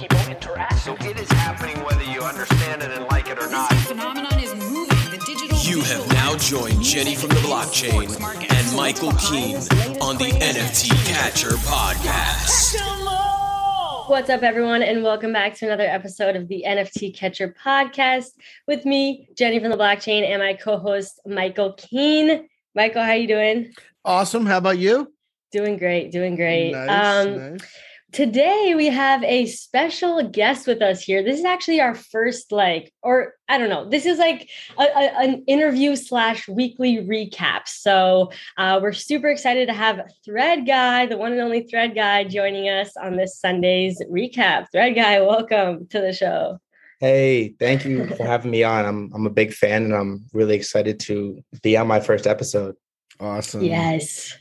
people interact. So it is happening whether you understand it and like it or not. phenomenon is moving. The digital You have now joined Jenny from the blockchain and Michael Keen on the NFT Catcher podcast. What's up, everyone, and welcome back to another episode of the NFT Catcher podcast with me, Jenny from the blockchain, and my co-host Michael Keen. Michael, how you doing? Awesome. How about you? Doing great, doing great. Nice, um, nice. Today we have a special guest with us here. This is actually our first, like, or I don't know. This is like a, a- an interview slash weekly recap. So uh, we're super excited to have Thread Guy, the one and only Thread Guy, joining us on this Sunday's recap. Thread Guy, welcome to the show. Hey, thank you for having me on. I'm I'm a big fan and I'm really excited to be on my first episode. Awesome. Yes.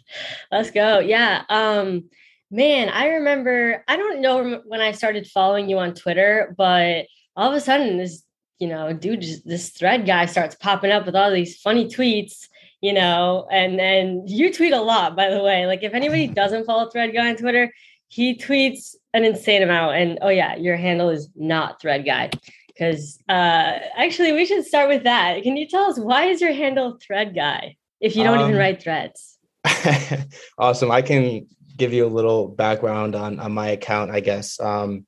Let's go. Yeah. Um man, I remember I don't know when I started following you on Twitter, but all of a sudden this, you know, dude just this thread guy starts popping up with all these funny tweets, you know, and then you tweet a lot, by the way. Like if anybody doesn't follow thread guy on Twitter, he tweets an insane amount. And oh yeah, your handle is not thread guy. Because uh actually we should start with that. Can you tell us why is your handle thread guy if you don't even Um, write threads? awesome. I can give you a little background on on my account, I guess. Um,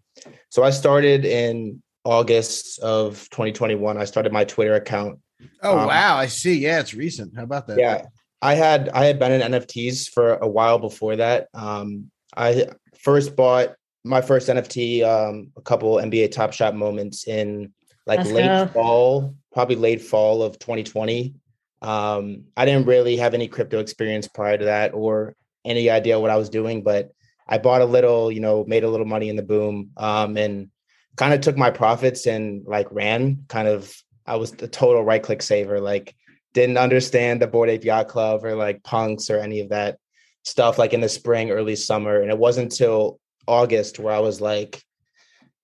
so I started in August of 2021. I started my Twitter account. Oh Um, wow, I see. Yeah, it's recent. How about that? Yeah, I had I had been in NFTs for a while before that. Um, I first bought my first NFT um, a couple NBA Top Shot moments in like Let's late go. fall, probably late fall of 2020. Um, I didn't really have any crypto experience prior to that or any idea what I was doing, but I bought a little, you know, made a little money in the boom, um, and kind of took my profits and like ran. Kind of, I was the total right click saver. Like, didn't understand the Bored Ape Yacht Club or like punks or any of that stuff. Like in the spring, early summer, and it wasn't until August where I was like,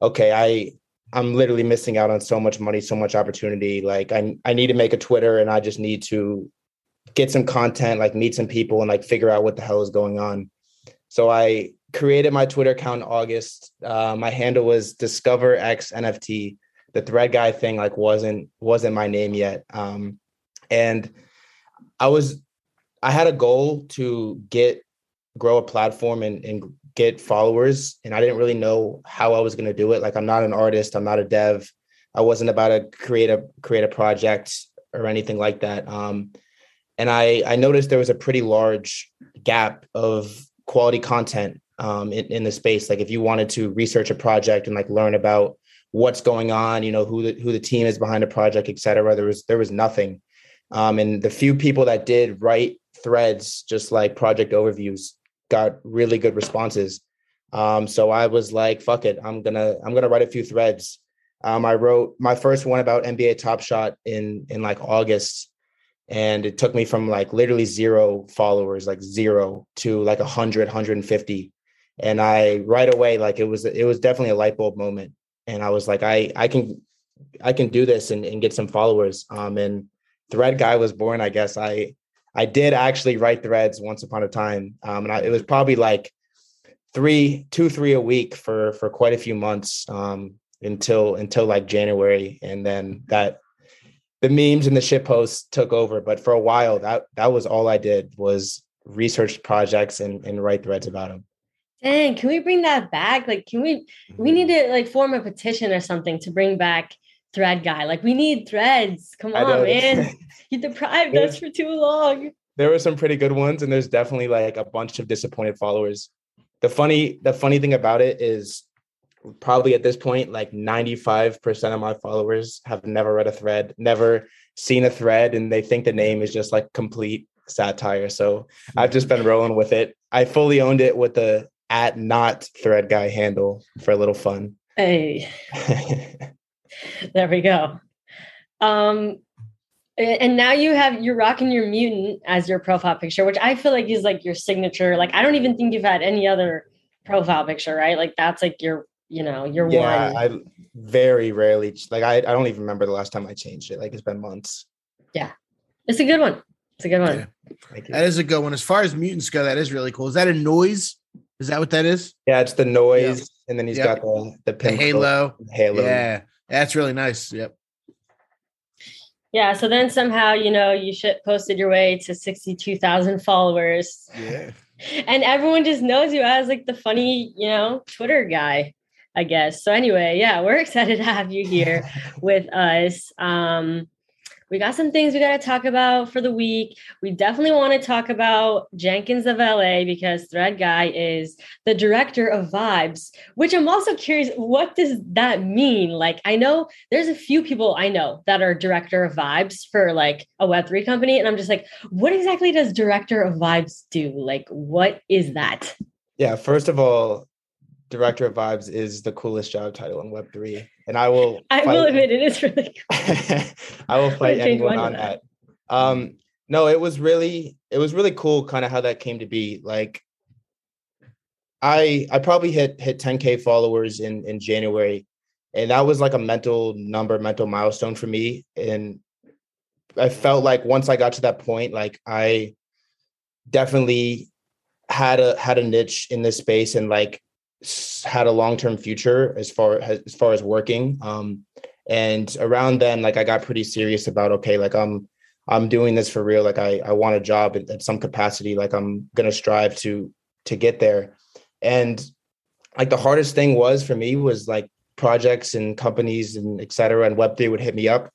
okay, I I'm literally missing out on so much money, so much opportunity. Like I I need to make a Twitter and I just need to get some content, like meet some people and like figure out what the hell is going on. So I created my Twitter account in August. Uh, my handle was Discover X NFT. The thread guy thing like wasn't wasn't my name yet. Um, and I was I had a goal to get grow a platform and, and get followers and i didn't really know how i was going to do it like i'm not an artist i'm not a dev i wasn't about to create a create a project or anything like that um, and i i noticed there was a pretty large gap of quality content um, in, in the space like if you wanted to research a project and like learn about what's going on you know who the who the team is behind the project et cetera there was there was nothing um, and the few people that did write threads just like project overviews got really good responses. Um, so I was like, fuck it, I'm gonna I'm gonna write a few threads. Um, I wrote my first one about NBA Top Shot in in like August, and it took me from like literally zero followers, like zero, to like 100, 150. And I right away, like it was it was definitely a light bulb moment. And I was like, I I can I can do this and, and get some followers. Um, and Thread Guy was born, I guess. I I did actually write threads once upon a time, um, and I, it was probably like three, two, three a week for for quite a few months um, until until like January, and then that the memes and the shit posts took over. But for a while, that that was all I did was research projects and and write threads about them. Dang, can we bring that back? Like, can we we need mm-hmm. to like form a petition or something to bring back thread guy? Like, we need threads. Come on, man. You deprived us for too long. there were some pretty good ones and there's definitely like a bunch of disappointed followers the funny the funny thing about it is probably at this point like 95% of my followers have never read a thread never seen a thread and they think the name is just like complete satire so i've just been rolling with it i fully owned it with the at not thread guy handle for a little fun Hey, There we go. Um, and now you have you're rocking your mutant as your profile picture, which I feel like is like your signature. Like I don't even think you've had any other profile picture, right? Like that's like your, you know, your Yeah, one. Yeah, I very rarely like I, I don't even remember the last time I changed it. Like it's been months. Yeah, it's a good one. It's a good one. Yeah. Thank you. That is a good one. As far as mutants go, that is really cool. Is that a noise? Is that what that is? Yeah, it's the noise, and then he's Yep. got the the, The pin halo. halo. Yeah, that's really nice. Yep. Yeah. So then somehow, you know, you shit posted your way to 62,000 followers Yeah. and everyone just knows you as like the funny, you know, Twitter guy, I guess. So anyway, yeah, we're excited to have you here with us. Um, we got some things we got to talk about for the week. We definitely want to talk about Jenkins the Valet because Thread Guy is the director of vibes, which I'm also curious, what does that mean? Like, I know there's a few people I know that are director of vibes for like a Web3 company. And I'm just like, what exactly does director of vibes do? Like, what is that? Yeah, first of all, director of vibes is the coolest job title in Web three, and I will. I will admit it is really cool. I will fight anyone on that. that. Um, no, it was really it was really cool, kind of how that came to be. Like, I I probably hit hit 10k followers in in January, and that was like a mental number, mental milestone for me. And I felt like once I got to that point, like I definitely had a had a niche in this space and like had a long-term future as far as, as far as working um and around then like i got pretty serious about okay like i'm i'm doing this for real like i i want a job at, at some capacity like i'm gonna strive to to get there. And like the hardest thing was for me was like projects and companies and et cetera and web3 would hit me up.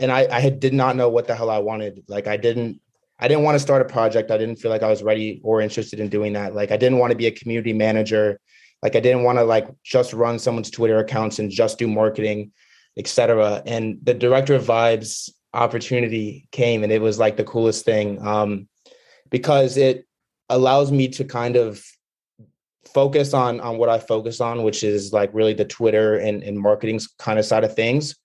And i i did not know what the hell i wanted like i didn't I didn't want to start a project. I didn't feel like I was ready or interested in doing that. Like I didn't want to be a community manager. Like I didn't want to like just run someone's Twitter accounts and just do marketing, etc. And the director of vibes opportunity came and it was like the coolest thing. Um, because it allows me to kind of focus on on what I focus on, which is like really the Twitter and, and marketing kind of side of things.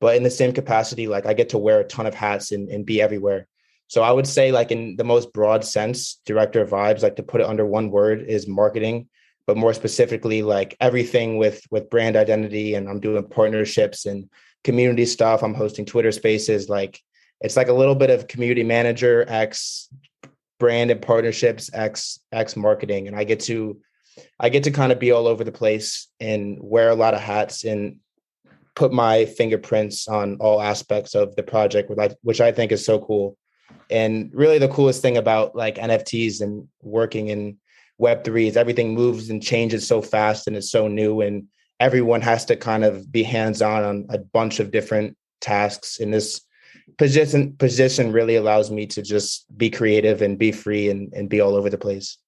But in the same capacity, like I get to wear a ton of hats and, and be everywhere. So I would say, like in the most broad sense, director vibes, like to put it under one word, is marketing, but more specifically, like everything with with brand identity. And I'm doing partnerships and community stuff. I'm hosting Twitter Spaces. Like it's like a little bit of community manager x brand and partnerships x x marketing, and I get to I get to kind of be all over the place and wear a lot of hats and put my fingerprints on all aspects of the project, which I, which I think is so cool and really the coolest thing about like nfts and working in web3 is everything moves and changes so fast and it's so new and everyone has to kind of be hands-on on a bunch of different tasks. And this position position really allows me to just be creative and be free and, and be all over the place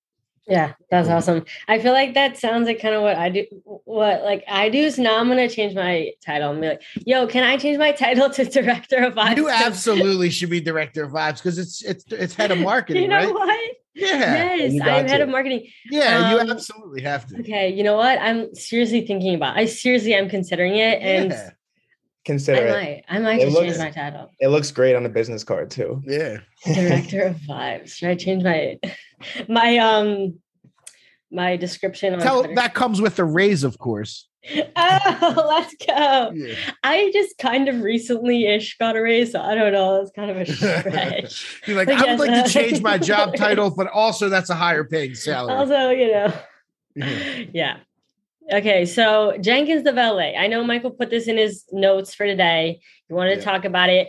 Yeah, that's awesome. I feel like that sounds like kind of what I do. What like I do. is now I'm gonna change my title and be like, "Yo, can I change my title to director of vibes?" You absolutely should be director of vibes because it's it's it's head of marketing, you know right? what? Yeah. Yes, I am got head of marketing. Yeah, you Um, absolutely have to. Okay, you know what? I'm seriously thinking about. I seriously am considering it, and Yeah. consider I it might. I might It just change my title. it looks great on a business card too Yeah. Director of vibes. Should I change my my um my description on Tell Twitter? that comes with the raise, of course. Oh, let's go. Yeah. I just kind of recently ish got a raise, so I don't know. It's kind of a stretch. You're like, I would like uh, to change my job title, but also that's a higher paying salary. also, you know, Yeah. yeah. Okay, so Jenkins the valet. I know Michael put this in his notes for today. You wanted to talk about it.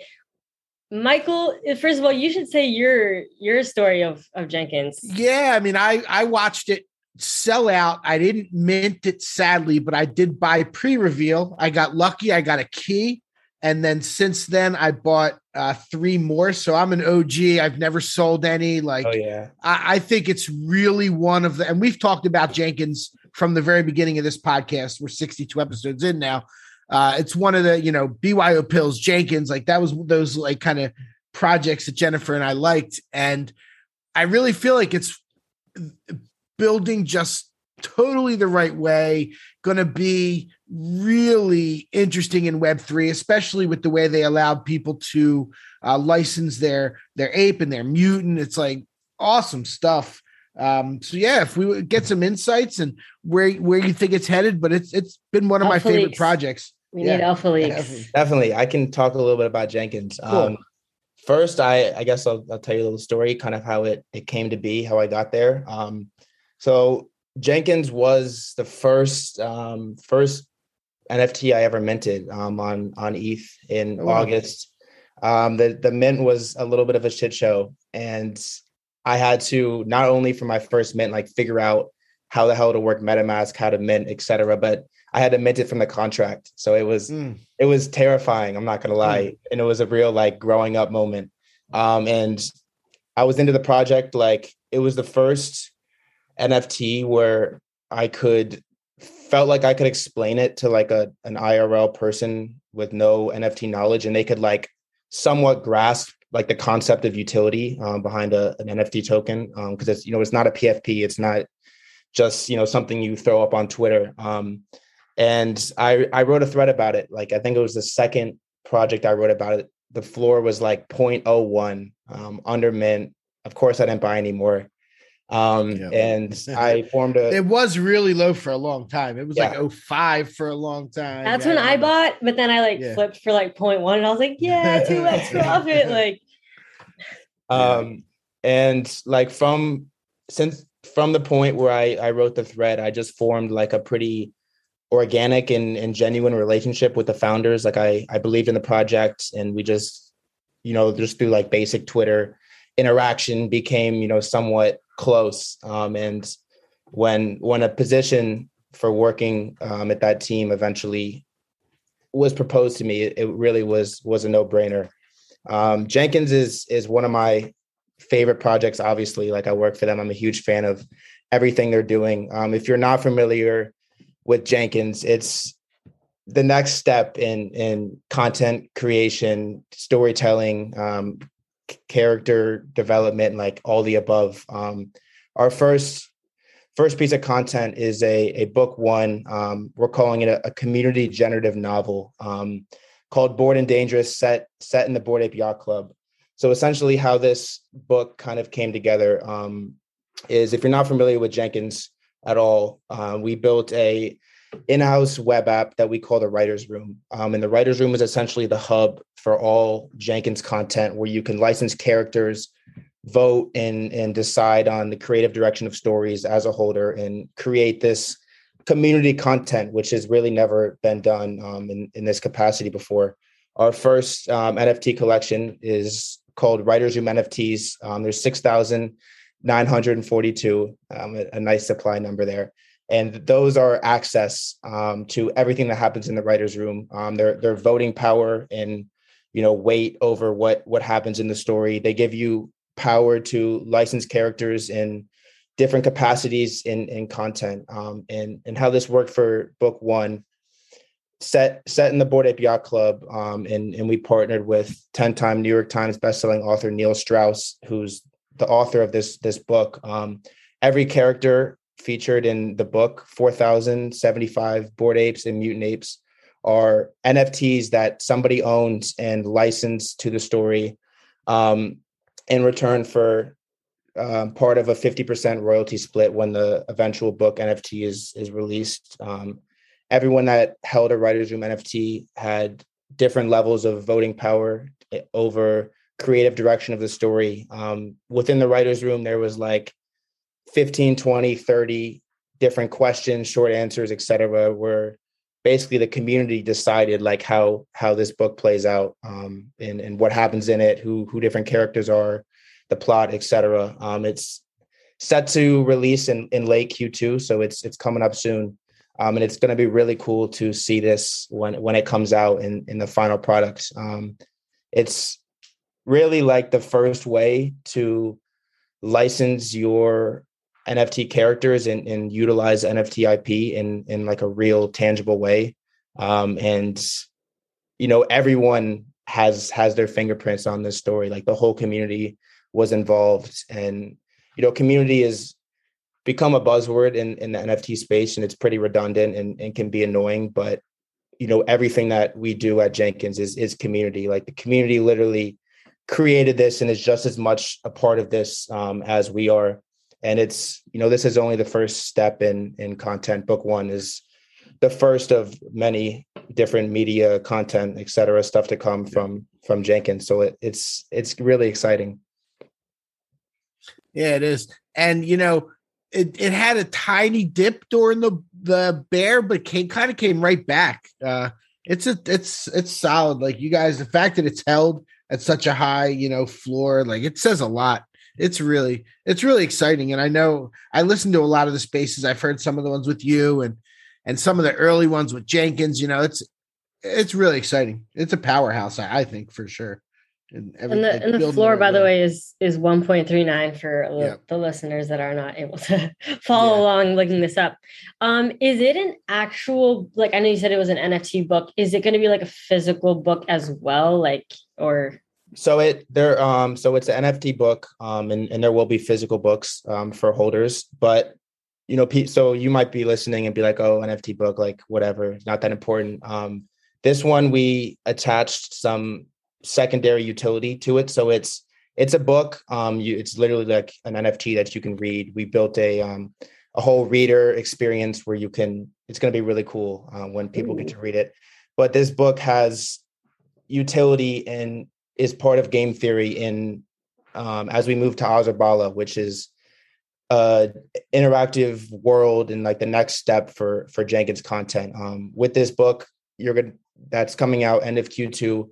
Michael, first of all, you should say your your story of of Jenkins. Yeah, I mean, I I watched it sell out. I didn't mint it sadly, but I did buy pre-reveal. I got lucky. I got a key, and then since then I bought uh, three more. So I'm an OG. I've never sold any. Like oh yeah I, I think it's really one of the, and we've talked about Jenkins from the very beginning of this podcast. We're 62 episodes in now. Uh, it's one of the, you know, BYO pills, Jenkins, like that was those like kind of projects that Jennifer and I liked. And I really feel like it's building just totally the right way. Going to be really interesting in Web three, especially with the way they allowed people to uh, license their their ape and their mutant. It's like awesome stuff. Um, so yeah, if we get some insights and where where you think it's headed, but it's it's been one of my favorite projects. We Yeah, need alpha leaks. definitely. I can talk a little bit about Jenkins. Cool. Um, first, I, I guess I'll, I'll tell you a little story, kind of how it, it came to be, how I got there. Um, so Jenkins was the first um, first NFT I ever minted um, on on ETH in Oh. August. Um, the the mint was a little bit of a shit show, and I had to not only for my first mint like figure out how the hell to work MetaMask, how to mint, etc. But I had to mint it from the contract, so it was Mm. it was terrifying. I'm not gonna lie, and it was a real like growing up moment. Um, and I was into the project like it was the first NFT where I could felt like I could explain it to like a an IRL person with no NFT knowledge, and they could like somewhat grasp like the concept of utility um, behind a, an NFT token because it's you know it's not a PFP, it's not just you know something you throw up on Twitter. Um, and I I wrote a thread about it. Like I think it was the second project I wrote about it. The floor was like 0.01 um, under mint. Of course, I didn't buy anymore. Um, Yeah. and I formed a It was really low for a long time. It was Yeah. like 05 for a long time. That's Yeah, when I remember. bought, but then I like Yeah. flipped for like point one, and I was like, yeah, two x profit. Like, um and like from since from the point where I I wrote the thread, I just formed like a pretty organic and, and genuine relationship with the founders. Like I I believed in the project and we just, you know, just through like basic Twitter interaction became, you know, somewhat close. Um and when when a position for working um, at that team eventually was proposed to me, it, it really was was a no-brainer. Um, Jenkins is is one of my favorite projects. Obviously, like I work for them, I'm a huge fan of everything they're doing. Um, if you're not familiar with Jenkins, it's the next step in in content creation, storytelling, um, character development, like all the above. Um, our first first piece of content is a a book one. Um, we're calling it a, a community generative novel. Um, called Bored and Dangerous, set set in the Bored Ape Yacht Club. So essentially, how this book kind of came together um, is, if you're not familiar with Jenkins at all. Uh, we built a in-house web app that we call the writers room. Um, and the writers room is essentially the hub for all jenkins content where you can license characters vote and and decide on the creative direction of stories as a holder and create this community content which has really never been done um, in, in this capacity before. Our first um, nft collection is called writers room nfts um, there's 6000 942, um, a, a, nice supply number there. And those are access um, to everything that happens in the writer's room. Um, their, their voting power and, you know, weight over what, what happens in the story. They give you power to license characters in different capacities in, in content. Um, and, and how this worked for book one, set set in the Bored Ape Yacht Club, um, and and we partnered with ten time New York Times bestselling author Neil Strauss, who's the author of this this book um, every character featured in the book 4075 bored apes and mutant apes are nfts that somebody owns and licensed to the story um, in return for um, part of a 50% royalty split when the eventual book NFT is is released. Um, everyone that held a writers room NFT had different levels of voting power eh, over creative direction of the story. Um, within the writers room, there was like 15, 20, 30 different questions, short answers, etc. where basically the community decided like how how this book plays out um, and, and what happens in it, who who different characters are, the plot, etc. Um, it's set to release in, in late Q2, so it's it's coming up soon, um, and it's going to be really cool to see this when when it comes out in in the final product. Um, it's really like the first way to license your NFT characters and, and utilize NFT IP in in like a real tangible way, um, and you know everyone has has their fingerprints on this story. Like the whole community was involved and you know community is become a buzzword in, in the NFT space and it's pretty redundant and, and can be annoying. But you know, everything that we do at Jenkins is is community. Like the community literally created this and is just as much a part of this um, as we are. And it's, you know, this is only the first step in in content. Book one is the first of many different media content, et cetera, stuff to come from from Jenkins. So it, it's it's really exciting. Yeah, it is. And you know, it, it had a tiny dip during the the bear, but came kind of came right back. Uh it's a it's it's solid. Like you guys, the fact that it's held at such a high, you know, floor, like it says a lot. It's really it's really exciting. And I know I listened to a lot of the spaces. I've heard some of the ones with you and and some of the early ones with Jenkins. You know, it's it's really exciting. It's a powerhouse, I, I think for sure. And, every, and the, and the floor, by the way, is is 1.39 for yeah. the listeners that are not able to follow yeah. along looking this up. Um, is it an actual like I know you said it was an NFT book. Is it going to be like a physical book as well? Like or so it there um so it's an NFT book um and, and there will be physical books um for holders, but you know, so you might be listening and be like, oh, NFT book, like whatever, not that important. Um, this one we attached some secondary utility to it, so it's it's a book. Um, you, it's literally like an NFT that you can read. We built a um, a whole reader experience where you can. It's going to be really cool uh, when people Ooh. get to read it. But this book has utility and is part of game theory in um, as we move to Azurbala, which is uh interactive world and like the next step for for Jenkins content. Um with this book, you're gonna that's coming out end of Q2.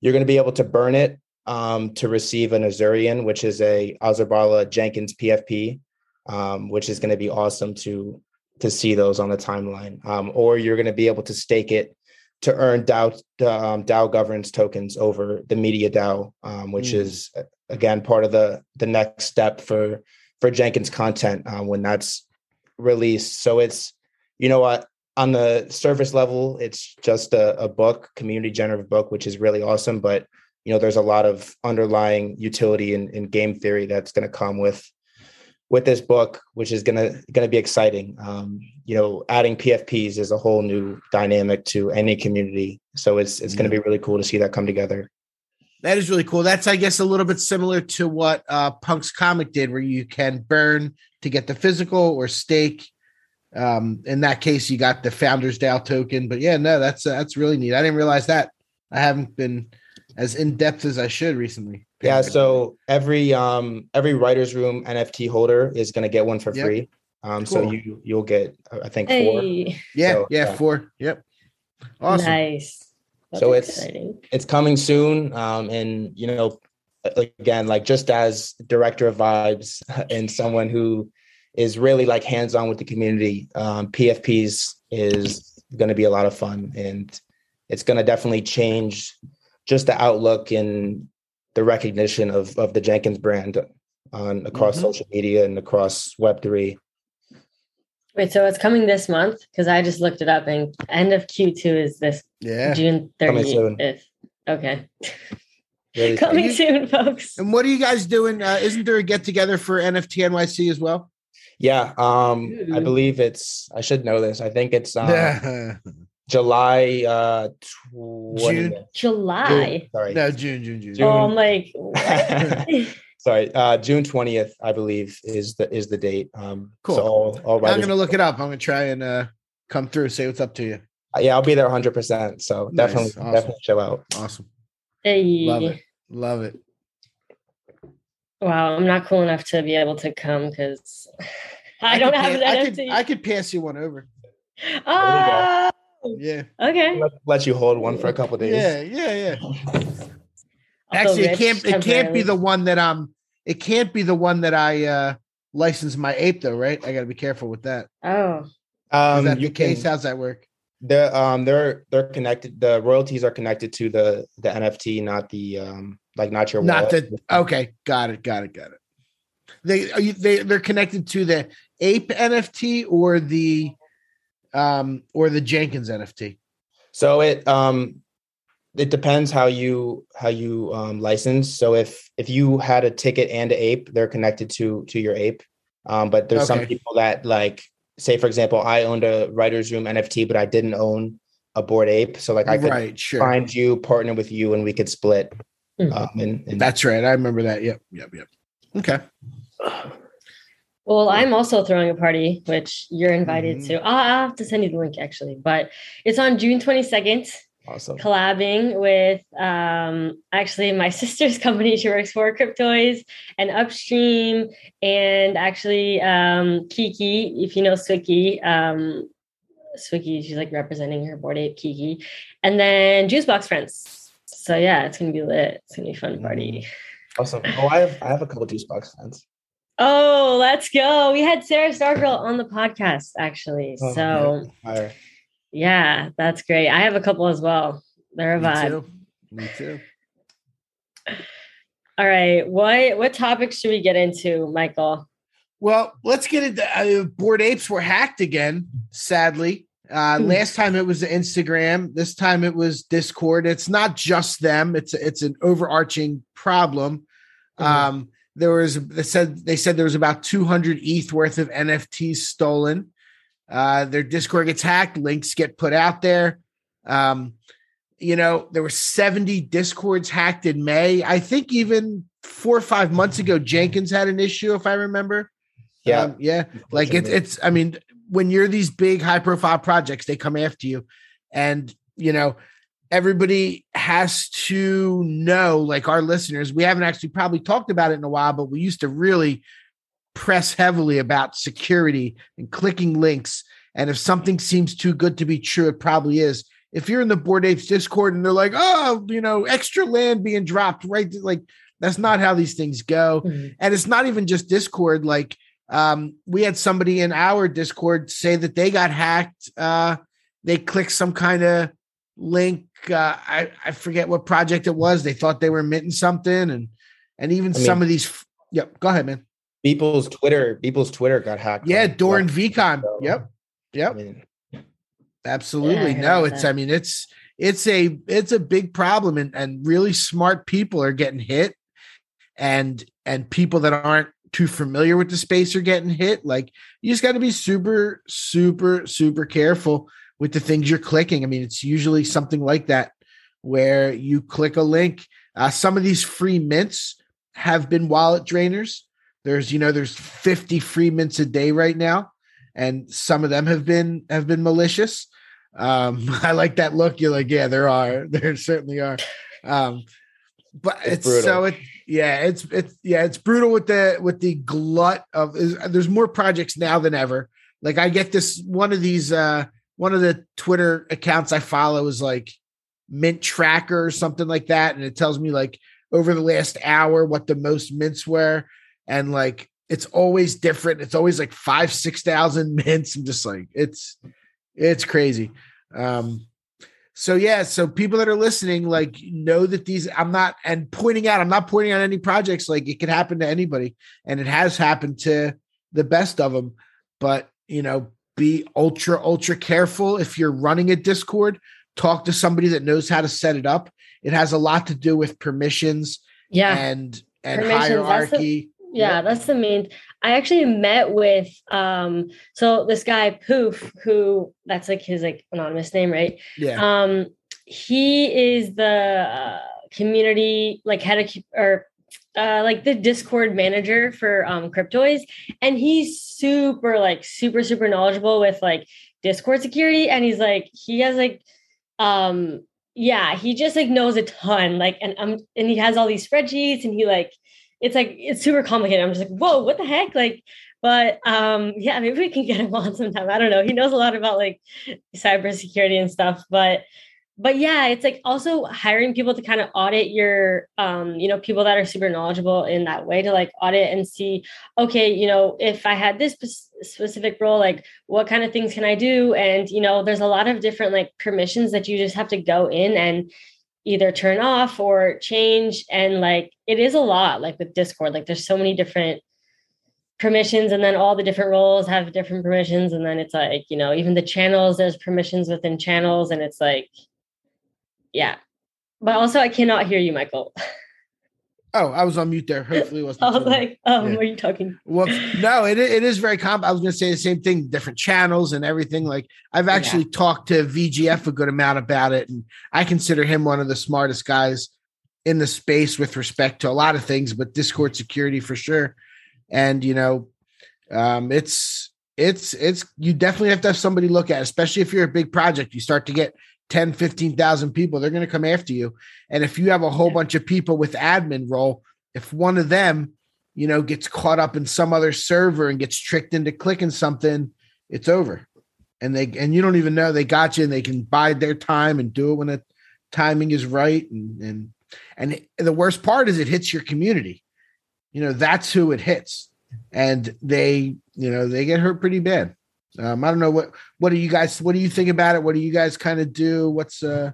You're gonna be able to burn it um to receive an Azurian, which is a Azurbala Jenkins PFP, um, which is gonna be awesome to to see those on the timeline. Um, or you're gonna be able to stake it to earn DAO um, DAO governance tokens over the media DAO, um, which mm. is again part of the the next step for for Jenkins content uh, when that's released. So it's, you know what, on the surface level, it's just a, a book, community generative book, which is really awesome. But you know, there's a lot of underlying utility in, in game theory that's going to come with with this book, which is gonna gonna be exciting. Um, you know, adding PFPs is a whole new dynamic to any community, so it's it's gonna be really cool to see that come together. That is really cool. That's, I guess, a little bit similar to what uh, Punk's comic did, where you can burn to get the physical or stake. Um, in that case, you got the Founders DAO token. But yeah, no, that's uh, that's really neat. I didn't realize that. I haven't been as in depth as I should recently. Yeah, so every um every writers room NFT holder is going to get one for yep. free. Um, cool. so you you'll get I think four. Hey. Yeah, so, yeah, yeah, four. Yep. Awesome. Nice. That's so exciting. it's it's coming soon, um, and you know, again, like just as director of vibes and someone who is really like hands on with the community, um, PFPs is going to be a lot of fun, and it's going to definitely change just the outlook and the recognition of of the Jenkins brand on across mm-hmm. social media and across Web three. Wait, so it's coming this month? Because I just looked it up and end of Q2 is this yeah. June 30th. Okay. Really coming soon, folks. And what are you guys doing? Uh, isn't there a get together for NFT NYC as well? Yeah. Um, I believe it's I should know this. I think it's um, July uh 20, June. July. June, sorry. No, June, June, June. June. Oh, I'm like sorry, uh, June twentieth, I believe, is the is the date. Um, cool. So all, all I'm gonna look it up. I'm gonna try and uh, come through, say what's up to you. Uh, yeah, I'll be there 100. percent So nice. definitely, awesome. definitely show out. Awesome. Hey. Love it. Love it. Wow, I'm not cool enough to be able to come because I, I, don't have an I could, I could pass you one over. Oh, yeah. Okay. Let, let, you hold one for a couple days. Yeah, yeah, yeah. Actually, it can't it can't be the one that I'm it can't be the one that I uh license my ape though, right? I gotta be careful with that. Oh. Um Is that the case? Can, How's that work? The um they're they're connected the royalties are connected to the the NFT, not the um like not your not wallet. the okay, got it, got it, got it. They are you they they're connected to the ape NFT or the um or the Jenkins NFT. So it um it depends how you how you um, license. So if if you had a ticket and an ape, they're connected to to your ape. Um, but there's some people that like, say for example, I owned a writer's room NFT, but I didn't own a bored ape. So like I could right, sure. find you, partner with you, and we could split. Mhm. Um, and, and That's right. I remember that. Yep, yep, yep. Okay. Well, I'm also throwing a party, which you're invited Mhm. to. I'll, I'll have to send you the link actually, but it's on June 22nd. awesome. collabing with um actually my sister's company she works for cryptoys and upstream and actually um kiki if you know swiki um swiki she's like representing her bored ape kiki and then juicebox friends so yeah it's gonna be lit it's gonna be a fun party Awesome. Oh, I have I have a couple juice box fans. oh let's go we had sarah stargirl on the podcast actually Oh, so yeah. Yeah that's great i have a couple as well they're a Me vibe too. Me too. All right. What what topics should we get into, Michael? Well, let's get into uh, bored apes were hacked again. Sadly, uh, Hmm. last time it was Instagram. This time it was Discord. It's not just them. It's it's an overarching problem. Mhm. Um, there was they said they said there was about 200 ETH worth of NFTs stolen. Uh, their Discord gets hacked. Links get put out there. Um, you know, there were 70 Discords hacked in May. I think even four or five months ago, Jenkins had an issue, if I remember. Yeah. Um, yeah. Like it's it's I mean, when you're these big high profile projects, they come after you. And you know, everybody has to know, like our listeners, we haven't actually probably talked about it in a while, but we used to really press heavily about security and clicking links. And if something seems too good to be true, it probably is. If you're in the Bored Apes Discord and they're like, oh, you know, extra land being dropped, right? Like, that's not how these things go. Mhm. And it's not even just Discord. Like, um, we had somebody in our Discord say that they got hacked. Uh, they clicked some kind of link. Uh, I, I forget what project it was. They thought they were minting something. And, and even I mean- some of these, f- yep, go ahead, man. People's Twitter, people's Twitter got hacked. Yeah, like, Doran VCon. so, Yep. Yep. I mean, Absolutely. Yeah, I no, it's that. I mean it's it's a it's a big problem and and really smart people are getting hit and and people that aren't too familiar with the space are getting hit. Like you just got to be super super super careful with the things you're clicking. I mean, it's usually something like that where you click a link. Uh, some of these free mints have been wallet drainers. There's you know there's 50 free mints a day right now and some of them have been have been malicious. Um, I like that look. You're like, yeah, there are. There certainly are. Um, but It's it's, so it yeah, it's it's yeah, it's brutal with the with the glut of there's more projects now than ever. Like I get this one of these uh one of the Twitter accounts I follow is like mint tracker or something like that, and it tells me like over the last hour what the most mints were, and like it's always different. It's always like five, six thousand mints. I'm just like, it's it's crazy. Um so yeah, so people that are listening, like know that these I'm not and pointing out, I'm not pointing out any projects, like it could happen to anybody, and it has happened to the best of them. But you know, be ultra, ultra careful if you're running a Discord, talk to somebody that knows how to set it up. It has a lot to do with permissions Yeah. and and Permissions, that's the- hierarchy. yeah, Yep. that's the main. I actually met with um so this guy Poof, who that's like his like anonymous name, right? Yeah. Um he is the uh, community like head of or uh like the Discord manager for um cryptoys and he's super like super super knowledgeable with like Discord security and he's like he has like um yeah, he just like knows a ton like and um and he has all these spreadsheets and he like it's like it's super complicated. I'm just like, whoa, what the heck? Like, but um, yeah, maybe we can get him on sometime. I don't know. He knows a lot about like cybersecurity and stuff, but but yeah, it's like also hiring people to kind of audit your um, you know, people that are super knowledgeable in that way to like audit and see, okay, you know, if I had this specific role, like what kind of things can I do? And you know, there's a lot of different like permissions that you just have to go in and either turn off or change. And like it is a lot like with discord like there's so many different permissions and then all the different roles have different permissions. And then it's like you know even the channels there's permissions within channels and it's like yeah. But also i cannot hear you michael Oh, I was on mute there. Hopefully, it wasn't. I was like, um, Yeah. what are you talking? Well, no, it it is very comp. I was going to say the same thing, different channels and everything. Like I've actually talked to VGF a good amount about it, and I consider him one of the smartest guys in the space with respect to a lot of things, but Discord security for sure. And you know, um, it's it's it's you definitely have to have somebody look at, it, especially if you're a big project. You start to get 10, 15,000 people, they're going to come after you. And if you have a whole Yeah. bunch of people with admin role, if one of them you know, gets caught up in some other server and gets tricked into clicking something, it's over. And they and you don't even know they got you and they can bide their time and do it when the timing is right. And and and the worst part is it hits your community. You know, that's who it hits. And they, you know, they get hurt pretty bad. Um, I don't know what what do you guys what do you think about it? What do you guys kind of do? What's uh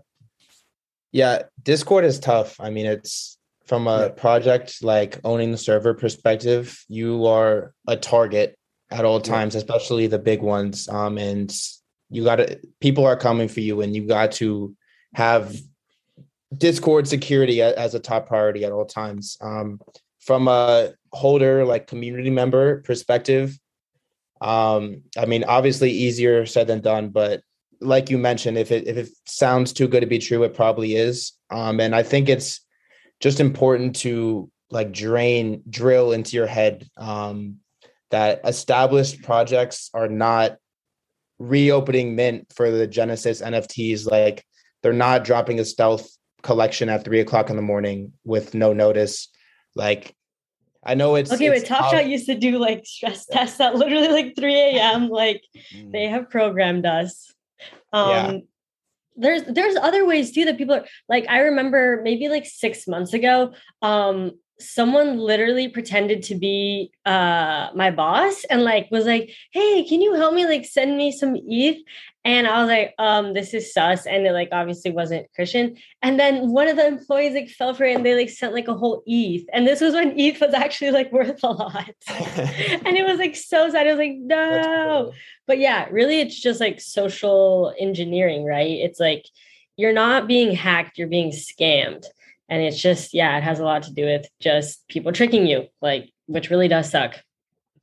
Yeah, Discord is tough. I mean, it's from a Yeah. project like owning the server perspective, you are a target at all Yeah. times, especially the big ones. Um, and you got to people are coming for you, and you got to have Discord security as a top priority at all times. Um, from a holder like community member perspective, um, I mean, obviously easier said than done, but like you mentioned, if it if it sounds too good to be true, it probably is. Um, and I think it's just important to like drain drill into your head um, that established projects are not reopening mint for the Genesis NFTs. Like they're not dropping a stealth collection at three o'clock in the morning with no notice. Like I know it's Okay, it's but Top. Shot used to do like stress tests at literally like 3 a.m. Like they have programmed us. Um Yeah. there's there's other ways too that people are like I remember maybe like six months ago, um, someone literally pretended to be uh my boss and like was like, hey, can you help me like send me some ETH? And I was like, um, this is sus. And it like obviously wasn't Christian. And then one of the employees like fell for it and they like sent like a whole ETH. And this was when ETH was actually like worth a lot. and it was like so sad. I was like, no. But yeah, really it's just like social engineering, right? It's like you're not being hacked, you're being scammed. And it's just, yeah, it has a lot to do with just people tricking you, like, which really does suck.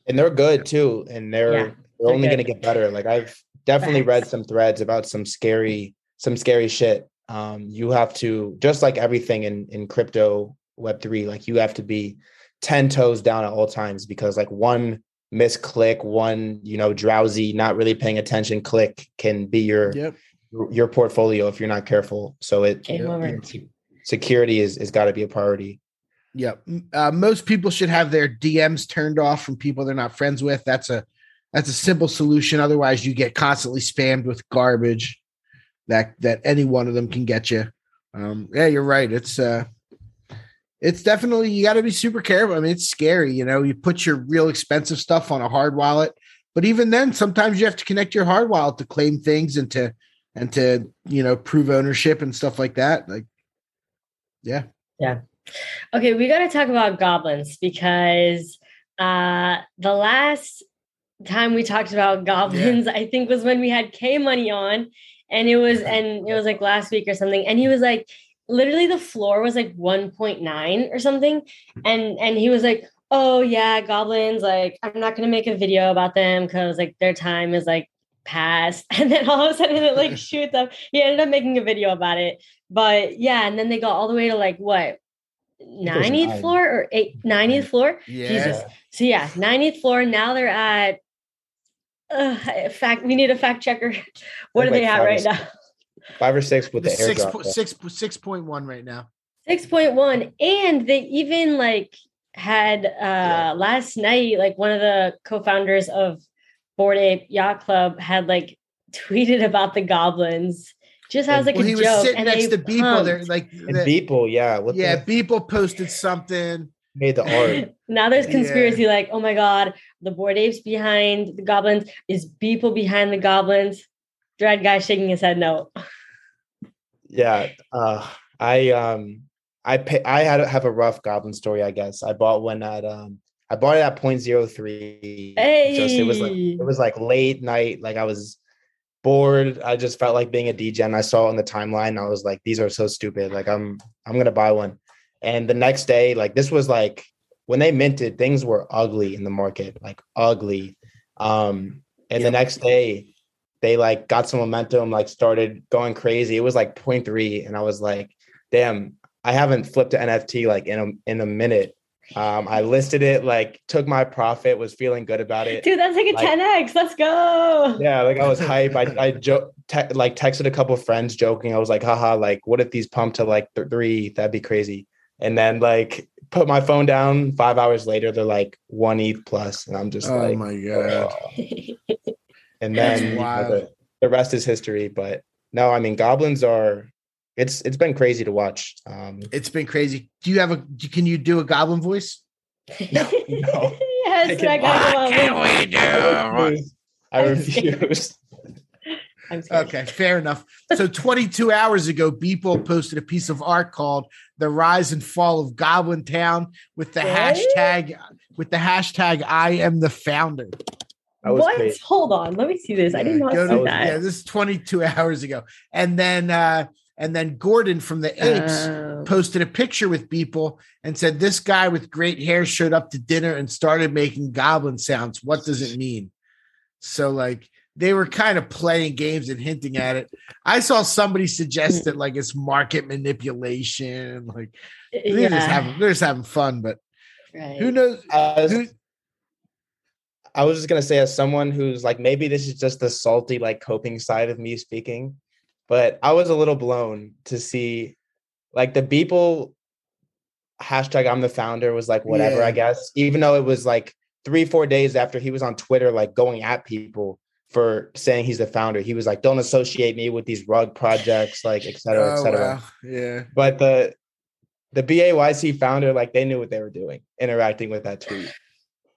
and they're good too and they're Yeah, they're, they're only going to get better like i've definitely read some threads about some scary some scary shit um you have to just like everything in in crypto web3 like you have to be 10 toes down at all times because like one misclick one you know drowsy not really paying attention click can be your yep. your portfolio if you're not careful so it Game Yeah, over. you know, security is is got to be a priority Yeah, uh, most people should have their DMs turned off from people they're not friends with. That's a that's a simple solution. Otherwise, you get constantly spammed with garbage that that any one of them can get you. Um, yeah, you're right. It's uh, it's definitely you got to be super careful. I mean, it's scary. You know, you put your real expensive stuff on a hard wallet, but even then, sometimes you have to connect your hard wallet to claim things and to and to you know prove ownership and stuff like that. Like, yeah. Yeah. Okay, we got to talk about goblins because uh the last time we talked about goblins, I think was when we had K Money on, and it was and it was like last week or something, and he was like, literally the floor was like 1.9 or something, and and he was like, oh yeah, goblins, like I'm not gonna make a video about them because like their time is like past, and then all of a sudden it like shoots up. He ended up making a video about it, but yeah, and then they got all the way to like what. 90th nine. floor or eight, 90th floor. Yeah. Jesus. So yeah, 90th floor. Now they're at uh, fact. We need a fact checker. What are Like they at right six. now? five or six with The the, six po- six six point one right now. Six point one, and they even like had uh last night. Like one of the co-founders of Bored Ape Yacht Club had like tweeted about the goblins, just as like well, a he was joke. sitting and next they to Beeple. There, pumped. like and the- Beeple, yeah what yeah, the Beeple posted something. made the art now there's Yeah. conspiracy like, oh my god, the bored apes behind the goblins. Is Beeple behind the goblins? Thread guy shaking his head no. Yeah, uh, I um, I pay, I had have a rough goblin story. I guess I bought one at um, I bought it at 0.03. Just it was like it was like late night. Like I was bored. I just felt like being a DJ, and I saw it on the timeline. I was like, these are so stupid. Like I'm I'm gonna buy one, And the next day, like this was like when they minted, things were ugly in the market, like ugly. Um, and the next day, they like got some momentum, like started going crazy. It was like 0.3, and I was like, damn, I haven't flipped an NFT like in a in a minute. Um, I listed it, like took my profit, was feeling good about it. Dude, that's like a Like- 10x. Let's go. Yeah, like I was hype. I I jo- te- like texted a couple of friends joking. I was like, haha, like what if these pump to like th- three? That'd be crazy. And then like put my phone down. Five hours later, they're like one ETH plus, and I'm just Oh like, my god. "Oh." and That's then you know, the, the rest is history. But no, I mean, goblins are. It's it's been crazy to watch. Um, It's been crazy. Do you have a can you do a goblin voice? no. yes, I that can- guy. I I'm scared. refuse. I'm. Okay, fair enough. So 22 hours ago, Beeple posted a piece of art called "The Rise and Fall of Goblin Town" with the What? hashtag with the hashtag "I am the founder." That was What? crazy. Hold on. Let me see this. I did not Go see to- that. Yeah, this is 22 hours ago, and then uh, and then Gordon from the Apes Oh. posted a picture with Beeple and said, "This guy with great hair showed up to dinner and started making goblin sounds. What does it mean?" So like they were kind of playing games and hinting at it. I saw somebody suggest mm. that like it's market manipulation. Like they're just having they're just having fun, but right. who knows? As- Who, I was just gonna say, as someone who's like, maybe this is just the salty, like coping side of me speaking, but I was a little blown to see, like, the people hashtag I'm the founder was like whatever, Yeah. I guess, even though it was like three, four days after he was on Twitter, like going at Beeple for saying he's the founder. He was like, "Don't associate me with these rug projects, like, et cetera, et oh, cetera." wow. Yeah. But the the BAYC founder, like, they knew what they were doing, interacting with that tweet.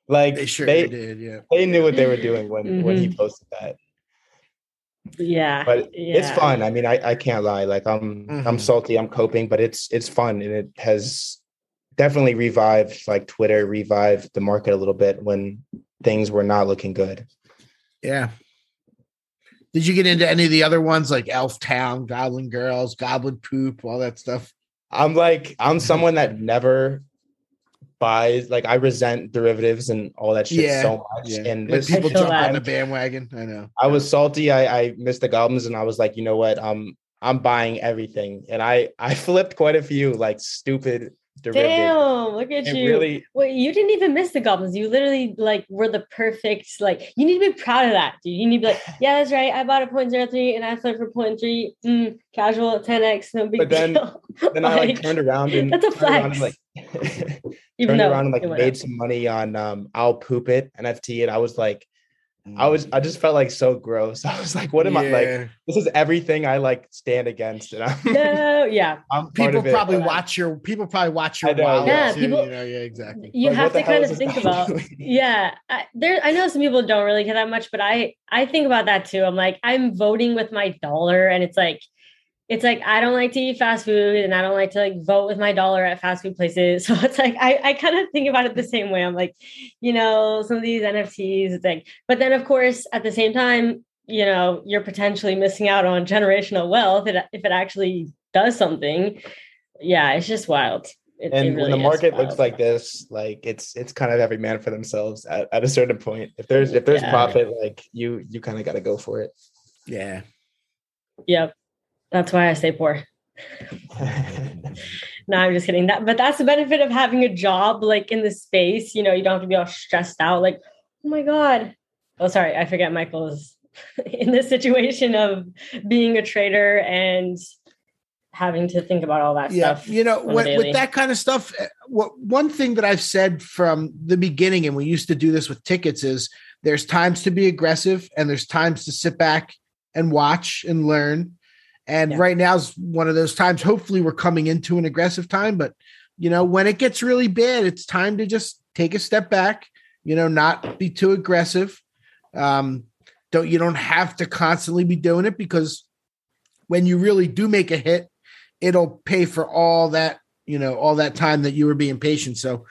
Like They sure they, did, yeah. they knew what they were doing when when he Mhm. posted that. Yeah. But it's fun. I mean, I, I can't lie. Like I'm I'm Mhm. salty. I'm coping, but it's it's fun and it has definitely revived like Twitter, revived the market a little bit when things were not looking good. Yeah. Did you get into any of the other ones like Elf Town, Goblin Girls, Goblin Poop, all that stuff? I'm like I'm someone that never buys like I resent derivatives and all that shit Yeah, so much. Yeah. And And this people feel jump on the bandwagon. I know. I was salty. I, I missed the goblins, and I was like, you know what? Um, I'm buying everything, and I I flipped quite a few like stupid Damn, look at It you. really, Wait, you didn't even miss the goblins. You literally like were the perfect, like you need to be proud of that, dude. You need to be like, yeah, that's right. I bought a point zero three and I flipped for three. Mm, casual 10x, no big But then- deal. then I like turned around and that's a turned around and, flex. like even turned around and like made some money on um I'll poop it NFT, and I was like, I was I just felt like so gross. I was like, what am I like? This is everything I like stand against, and I'm, No, yeah. I'm People of it. probably but I- watch your people probably watch your I know, yeah. too, people- you know, yeah, exactly. You Like, have to kind of think about doing? yeah I, there i know some people don't really care that much but i i think about that too i'm like i'm voting with my dollar and it's like it's like i don't like to eat fast food and i don't like to like vote with my dollar at fast food places. So it's like i, I kind of think about it the same way. I'm like you know some of these nfts it's like but then of course at the same time you know you're potentially missing out on generational wealth if it, if it actually does something. Yeah it's just wild. It- it and really when the is market looks like this like it's it's kind of every man for themselves at, at a certain point. If there's if there's Yeah. profit like you you kind of got to go for it. Yeah. Yep. That's why I stay poor. No, I'm just kidding. That but that's the benefit of having a job like in the space. You know, you don't have to be all stressed out, like, oh my God. Oh, sorry, I forget Michael's in this situation of being a trader and having to think about all that yeah stuff. you know on a when, daily. with that kind of stuff uh, what one thing that i've said from the beginning and we used to do this with tickets is there's times to be aggressive and there's times to sit back and watch and learn and Yeah. right now is one of those times hopefully we're coming into an aggressive time but you know when it gets really bad it's time to just take a step back you know not be too aggressive um don't you don't have to constantly be doing it because when you really do make a hit it'll pay for all that you know all that time that you were being patient so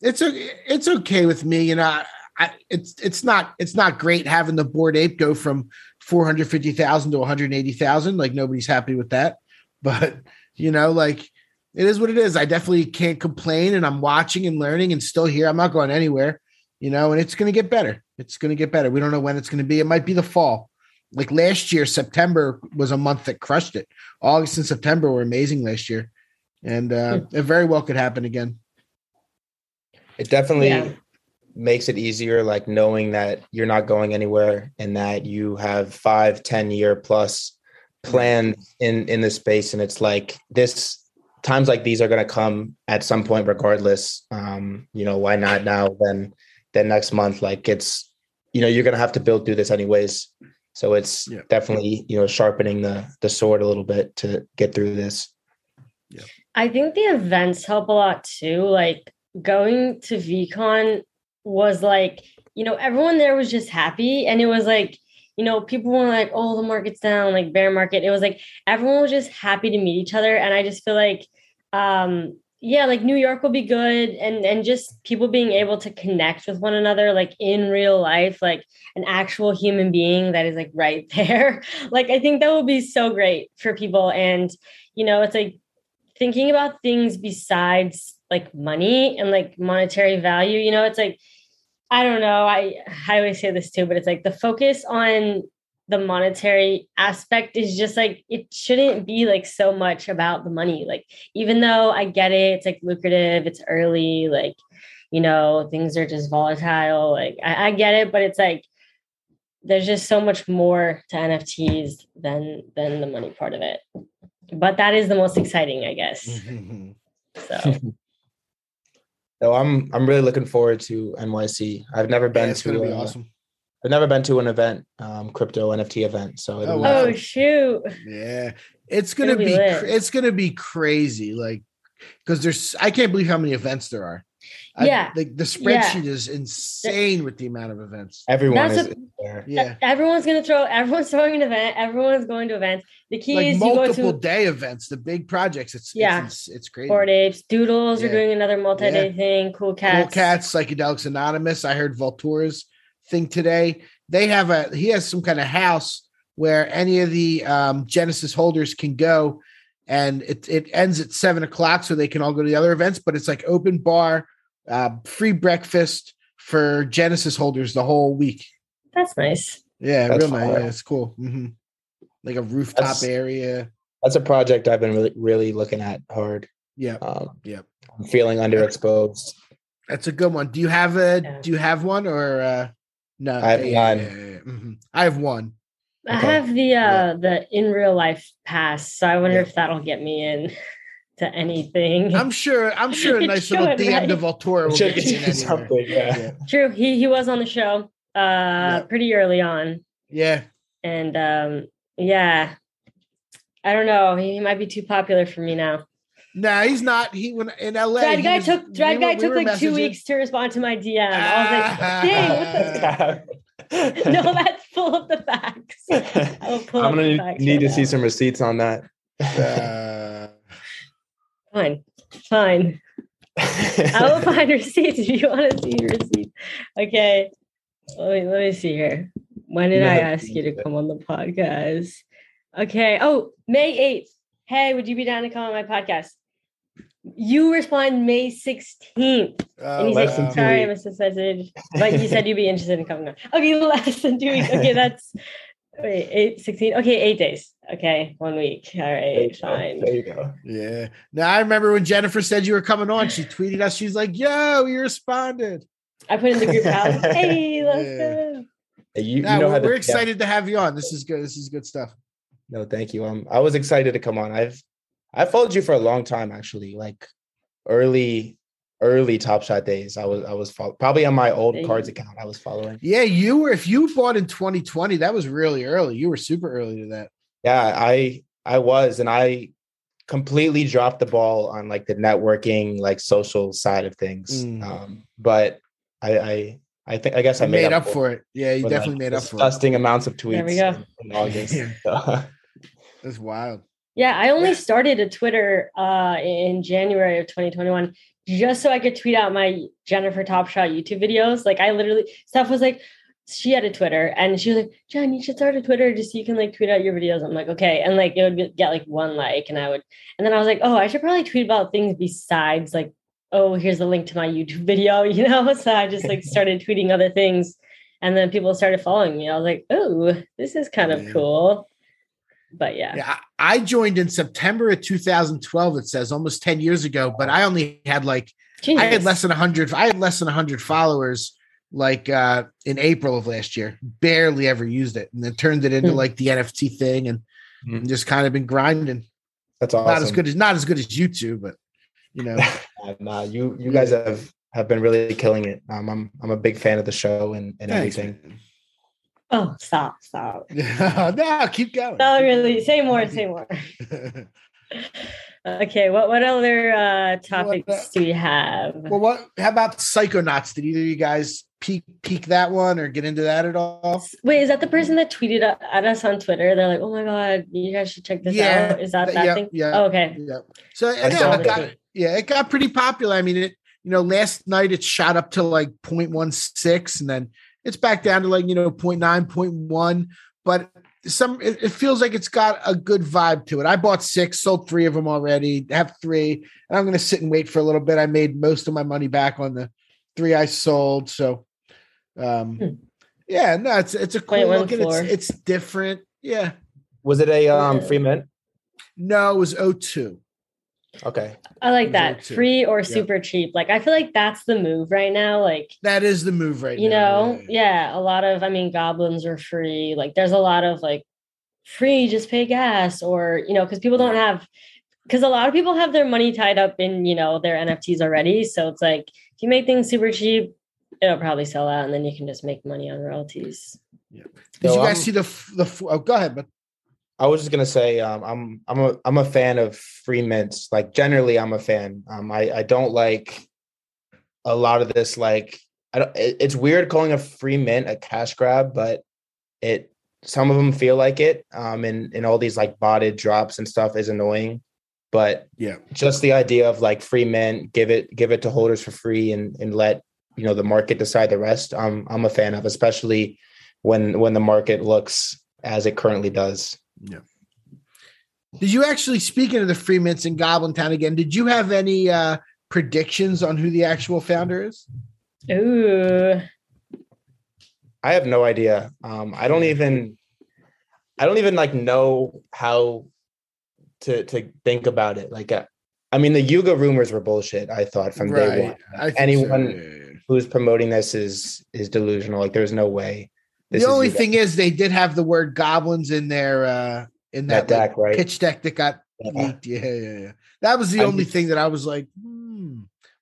it's a it's okay with me you know I, I, it's it's not it's not great having the bored ape go from 450,000 to 180,000 like nobody's happy with that but you know like it is what it is. I definitely can't complain, and I'm watching and learning and still here. I'm not going anywhere, you know, and it's going to get better. It's going to get better. We don't know when it's going to be. It might be the fall. Like last year, September was a month that crushed it. August and September were amazing last year, and uh, it very well could happen again. It definitely Yeah. Makes it easier, like knowing that you're not going anywhere and that you have five, ten year plus plan in in this space. And it's like this times like these are gonna come at some point regardless. Um, you know, why not now then then next month? Like it's you know, you're gonna have to build through this anyways. So it's Yeah. definitely, you know, sharpening the the sword a little bit to get through this. I think the events help a lot too. Like going to VeeCon was like, you know, everyone there was just happy. And it was like, you know, people were like, oh, the market's down, like bear market. It was like everyone was just happy to meet each other. And I just feel like, um, yeah, like New York will be good and and just people being able to connect with one another like in real life, like an actual human being that is like right there. like I think that would be so great for people. And you know, it's like thinking about things besides like money and like monetary value you know? It's like i don't know. I i always say this too but it's like the focus on the monetary aspect is just like it shouldn't be like so much about the money. Like even though i get it it's like lucrative it's early like you know things are just volatile like i, I get it but it's like there's just so much more to nfts than than the money part of it. But that is the most exciting i guess. Mm-hmm. So So I'm I'm really looking forward to NYC. I've never been it's to going to be uh, awesome. I've never been to an event, um, crypto NFT event. So it'll Oh, wow. oh shoot Yeah, it's gonna It'll be be, cr- it's gonna be crazy. Like because there's I can't believe how many events there are. I- Yeah. like the spreadsheet is insane with the amount of events. everyone That's is a- there. Yeah, everyone's gonna throw everyone's throwing an event everyone's going to events the key like is you go multiple to day events, the big projects. It's Yeah. it's, it's crazy. Bored Apes, Doodles are doing another multi-day Yeah. thing. Cool cats, Cool cats. Cats, Psychedelics Anonymous. I heard Voltura's thing today. They have a he has some kind of house where any of the um, Genesis holders can go, and it it ends at seven o'clock, so they can all go to the other events. But it's like open bar, uh, free breakfast for Genesis holders the whole week. That's nice. Yeah, That's real nice. Yeah, it's cool. hmm Like a rooftop That's- area. That's a project I've been really really looking at hard. Yeah, Um, yeah. I'm feeling underexposed. That's a good one. Do you have a? Yeah. Do you have one or uh, no? I have Yeah, yeah, none. yeah, yeah, mhm. I have one. I Okay. have the uh the in real life pass, so I wonder Yeah. if that'll get me in to anything. I'm sure. I'm sure a It nice little should, DM right? to Voltura will Should get you in do anywhere. something. Yeah. Yeah. True. He he was on the show uh pretty early on. yeah. And um yeah. I don't know. He might be too popular for me now. No, he's not. He went in LA. Thread he guy was- took we Thread were- guy we took were like two weeks to respond to my DM. I was like, dang, what the no, that's full of the facts. I'll pull I'm gonna the need, facts need to right see some receipts on that. Uh, Fine, fine. I will find receipts if you want to see receipts. Okay, let me let me see here. When did I ask you to come on the podcast? Okay. Oh, May eighth. Hey, would you be down to come on my podcast? You respond May sixteenth, oh, and you oh, say, less than two "Sorry, I missed this message," but you said you'd be interested in coming on. Okay, less than two weeks. Okay, that's wait eight sixteen. Okay, eight days. Okay, one week. All right, There you go. fine. There you go. yeah. Now I remember when Jennifer said you were coming on. She tweeted us. She's like, "Yo, you responded." I put in the group house. Hey, let's Yeah. go. Hey, You, you know we're, to, we're yeah. excited to have you on. This is good. This is good stuff. No, thank you. Um, I was excited to come on. I've I followed you for a long time actually, like early early Top Shot days. I was I was follow- probably on my old Hey. cards account. I was following. Yeah, you were. If you bought in 2020, that was really early. You were super early to that. Yeah, I I was, and I completely dropped the ball on like the networking, like social side of things. Mm. Um, but I I I think I guess I made, made up for it. Yeah, you definitely made up for it. disgusting amounts of tweets There we go. in, in August. Yeah. So, That's wild. Yeah, I only Yeah. started a Twitter uh, in January of 2021 just so I could tweet out my Jennifer Top Shot YouTube videos. Like I literally stuff was like, she had a Twitter and she was like, Jen, you should start a Twitter just so you can like tweet out your videos. I'm like, okay. And like it would be- get like one like, and I would, and then I was like, oh, I should probably tweet about things besides like, oh, here's the link to my YouTube video, you know? So I just like started tweeting other things. And then people started following me. I was like, oh, this is kind of cool. But yeah. Yeah, I I joined in September of 2012. It says almost 10 years ago, but I only had like I had less than 100. I had less than 100 followers like uh in April of last year. Barely ever used it, and then turned it into Hmm. like the NFT thing, and, and just kind of been grinding. That's awesome. Not as good as not as good as YouTube, but you know, Uh, Nah, you you guys have have been really killing it. Um, I'm I'm a big fan of the show and, and thanks, everything. Oh, stop, stop. no, keep going. No, really. Say more, say more. Okay, what what other uh topics uh, do we have? well, what? How about Psychonauts? Did either of you guys peek peek that one or get into that at all? Wait, is that the person that tweeted at at us on Twitter? They're like, "Oh my god, you guys should check this Yeah, out." Is that that yeah, thing? yeah. Oh, okay. Yeah. So I yeah, saw it got, it. yeah, it got pretty popular. I mean, it you know, last night it shot up to like 0.16 and then it's back down to like, you know, 0.9, 0.1. But some it, it feels like it's got a good vibe to it. I bought six, sold three of them already, have three, and I'm gonna sit and wait for a little bit. I made most of my money back on the three I sold. So um Hmm. yeah, no, it's it's a cool 0.1 looking, it's it's different. Yeah. Was it a um Yeah. free mint? No, it was 02. Okay. I like that. Free or Yeah. super cheap. Like I feel like that's the move right now. Like That is the move right you now. know, yeah, a lot of I mean goblins are free. Like there's a lot of like free, just pay gas, or you know, because people don't have because a lot of people have their money tied up in you know their NFTs already. So it's like if you make things super cheap, it'll probably sell out, and then you can just make money on royalties. Did So you guys I'm- see the the? Oh, go ahead, but I was just gonna say, um, I'm I'm a I'm a fan of free mints. Like generally, I'm a fan. Um, I I don't like a lot of this. Like I don't. It, it's weird calling a free mint a cash grab, but it some of them feel like it. Um, and and all these like botted drops and stuff is annoying. But yeah, just the idea of like free mint, give it give it to holders for free, and and let you know the market decide the rest. I'm I'm a fan of, especially when when the market looks as it currently does. Did you actually speaking of the free mints in Goblin Town again? Did you have any uh predictions on who the actual founder is? Ooh, I have no idea. Um, I don't even, I don't even like know how to to think about it. Like, uh, I mean, the Yuga rumors were bullshit. I thought from day one. Anyone so, yeah, yeah. who's promoting this is is delusional. Like, there's no way. The only thing is they did have the word goblins in their uh in that that, like, deck, right? pitch deck that got Yeah. leaked. Yeah, yeah, yeah. That was the I only just- thing that I was like, hmm.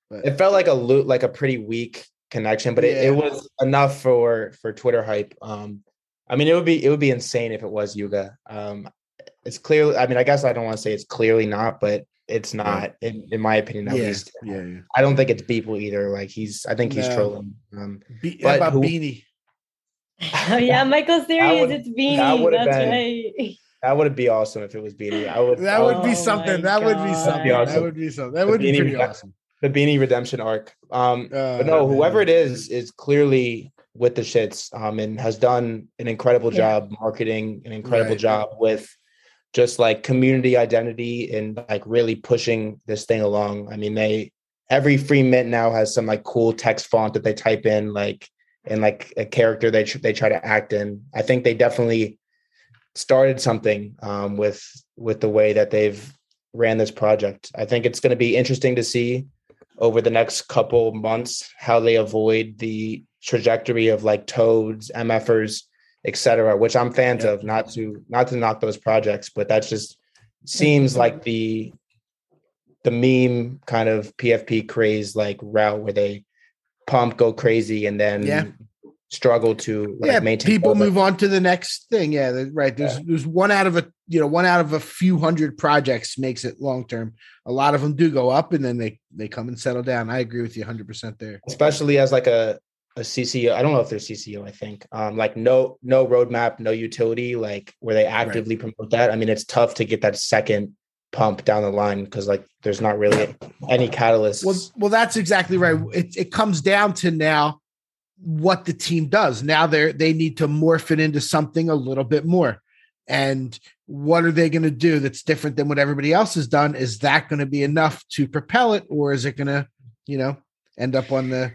But It felt like a loot, like a pretty weak connection, but it, Yeah. it was enough for for Twitter hype. Um, I mean, it would be it would be insane if it was Yuga. Um, it's clearly. I mean, I guess I don't want to say it's clearly not, but it's not in, in my opinion. At yeah, least, yeah, yeah. I don't think it's Beeple either. Like he's, I think he's No. trolling. Um, Be- But about who- Beanie? Oh yeah, Michael's theory would- is it's that Beanie. would've That's been- right. that would be awesome if it was Beanie. I would. That would Oh be my something. That would be something. That'd be That awesome. would be something. That The would be Beanie pretty Redemption- awesome. the Beanie Redemption arc. Um, Uh, but no, man. whoever it is is clearly with the shits. Um, and has done an incredible Yeah. job marketing, an incredible Right. job with just like community identity and like really pushing this thing along. I mean, they every free mint now has some like cool text font that they type in, like and like a character they they try to act in. I think they definitely started something um, with with the way that they've ran this project. I think it's going to be interesting to see over the next couple months how they avoid the trajectory of like toads, MFers, etc., which I'm fans Yeah. of. Not to not to knock those projects, but that just seems like the the meme kind of PFP craze like route where they pump go crazy and then Yeah. struggle to like yeah, maintain people move on to the next thing. Yeah, right. There's there's one out of a you know one out of a few hundred projects makes it long term. A lot of them do go up and then they they come and settle down. I agree with you 100 percent there. especially as like a a CC0. I don't know if they're CC0. I think um, like no no roadmap, no utility, like where they actively promote that. I mean, it's tough to get that second pump down the line because like there's not really any catalyst. Well, well, that's exactly right. It it comes down to now what the team does. Now they're they need to morph it into something a little bit more. And what are they going to do that's different than what everybody else has done? Is that going to be enough to propel it, or is it going to, you know, end up on the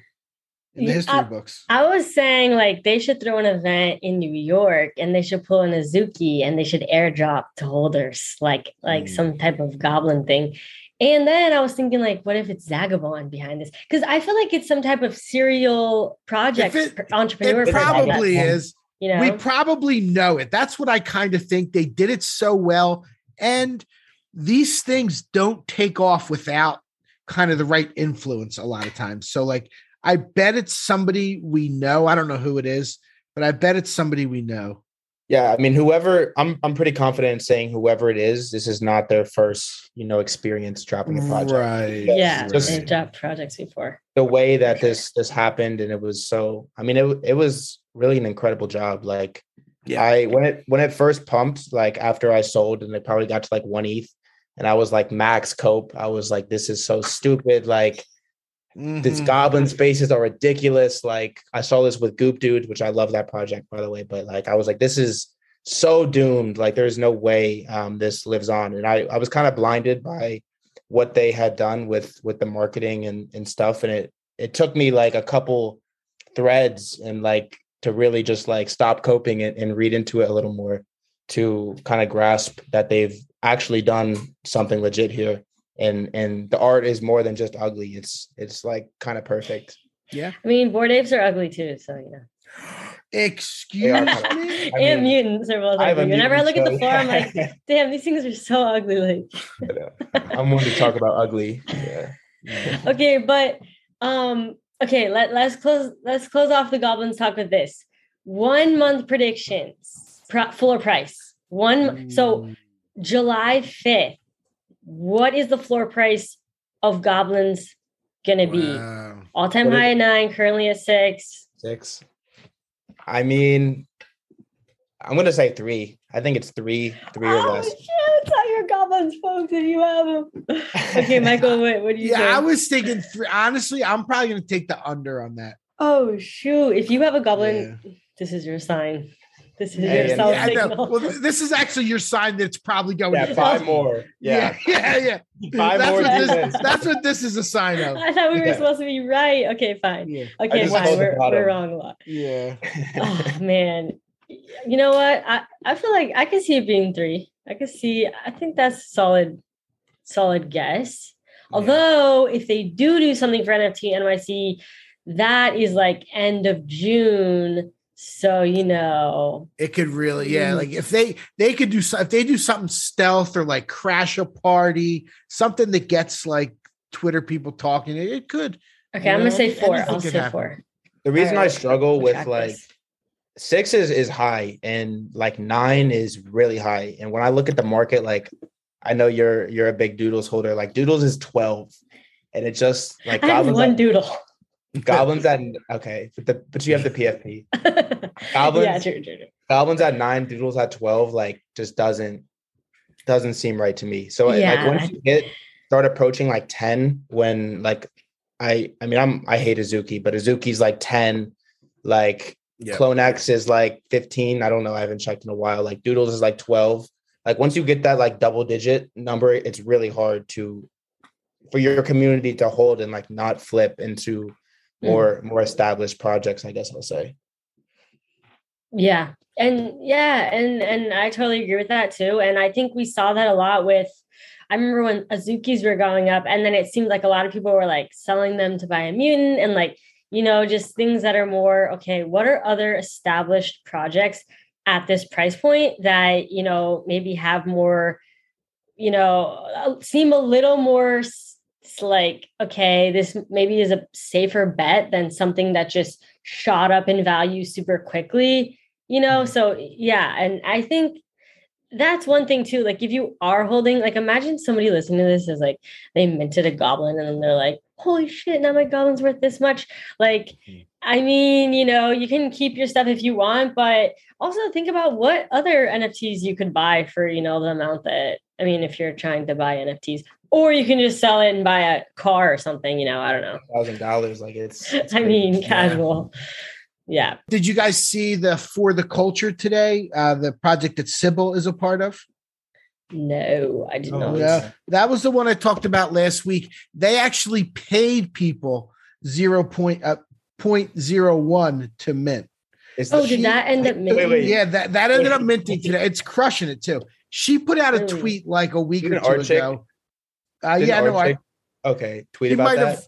in the history I- books? I was saying like they should throw an event in New York and they should pull in Azuki and they should airdrop to holders like like Mm. some type of goblin thing. And then I was thinking like, what if it's Zagabond behind this? Because I feel like it's some type of serial project it- entrepreneur. It project, probably is. You know, We probably know it. That's what I kind of think. They did it so well. And these things don't take off without kind of the right influence a lot of times. So, like, I bet it's somebody we know. I don't know who it is, but I bet it's somebody we know. Yeah, I mean, whoever I'm, I'm pretty confident in saying whoever it is, this is not their first, you know, experience dropping a project. Right. yeah, Just- they've dropped projects before. the way that this this happened and it was so i mean it, it was really an incredible job like Yeah. i when it when it first pumped like after i sold and it probably got to like one eth and i was like max cope i was like this is so stupid like these Mhm. goblin spaces are ridiculous. Like i saw this with goop Dudes, which i love that project by the way but like i was like this is so doomed. Like there's no way um this lives on. And i i was kind of blinded by what they had done with with the marketing and and stuff. And it it took me like a couple threads and like to really just like stop coping and, and read into it a little more to kind of grasp that they've actually done something legit here and and the art is more than just ugly it's it's like kind of perfect Yeah. I mean, bored apes are ugly too, so you know. Excuse me. kinda- I and mean, mutants are both I have a ugly. Whenever I look mutant, at the floor, I'm like, damn, these things are so ugly. Like, i'm one to talk about ugly yeah okay, but um, okay, let, let's close let's close off the goblins talk with this. One month predictions, pro, floor price. One so July 5th. What is the floor price of goblins gonna be? All time high at nine, currently at six. six i mean i'm gonna say three i think it's three three or Oh less shit! Tell your goblins, folks, if you have them. Okay, Michael, what, what do you Yeah, I was thinking three. Honestly, I'm probably going to take the under on that. Oh shoot! If you have a goblin, this is your sign. This is your and- cell Yeah, signal. Well, this is actually your sign that's probably going yeah to five more yeah yeah, yeah. yeah. Five that's, more what this, that's what this is a sign of. I thought we were Yeah. supposed to be right. Okay, fine. Yeah. Okay, fine. We're, we're wrong a lot. Yeah. Oh man, you know what? I I feel like I can see it being three. I can see. I think that's solid, solid guess. Although if they do do something for NFT NYC, that is like end of June. So you know, It could really, yeah. Mm. Like if they they could do if they do something stealth or like crash a party, something that gets like Twitter people talking, it, it could. okay, I'm gonna say four. I'll say happen. four. the reason i struggle we'll with track like six is is high and like nine is really high and when i look at the market like i know you're you're a big doodles holder like doodles is 12 and it just like I have one at, doodle. Goblins at okay but the but you have the pfp Goblins? yeah, true, true, true. goblins at nine doodles at 12 like just doesn't doesn't seem right to me so Yeah. like once you get start approaching like 10 when like i i mean i'm i hate azuki but azuki's like 10 like Yeah. clone x is like 15 i don't know i haven't checked in a while like doodles is like 12 like once you get that like double digit number it's really hard to for your community to hold and like not flip into more more established projects i guess i'll say Yeah. And yeah, and and I totally agree with that too. And I think we saw that a lot with I remember when Azukis were going up, and then it seemed like a lot of people were like selling them to buy a mutant and like, you know, just things that are more okay, what are other established projects at this price point that, you know, maybe have more, you know, uh, seem a little more like, okay, this maybe is a safer bet than something that just shot up in value super quickly you know? Mm-hmm. So yeah and i think that's one thing too like if you are holding like imagine somebody listening to this is like they minted a goblin and then they're like holy shit now my goblin's worth this much. Like mm-hmm. i mean you know you can keep your stuff if you want but also think about what other nfts you could buy for you know the amount that i mean if you're trying to buy nfts or you can just sell it and buy a car or something you know i don't know thousand dollars like it's, it's i crazy. mean casual Yeah. Did you guys see the For the Culture today? Uh, the project that Sybil is a part of? No, I did Oh, not. Yeah, that was the one I talked about last week. They actually paid people zero point uh, point zero one to mint. Is Oh, the- did that end up Wait, minting? wait. Yeah, that, that ended up minting today. It's crushing it too. She put out a tweet like a week Didn't or two our ago. Uh, yeah, our no, I, okay, tweet about might that. have.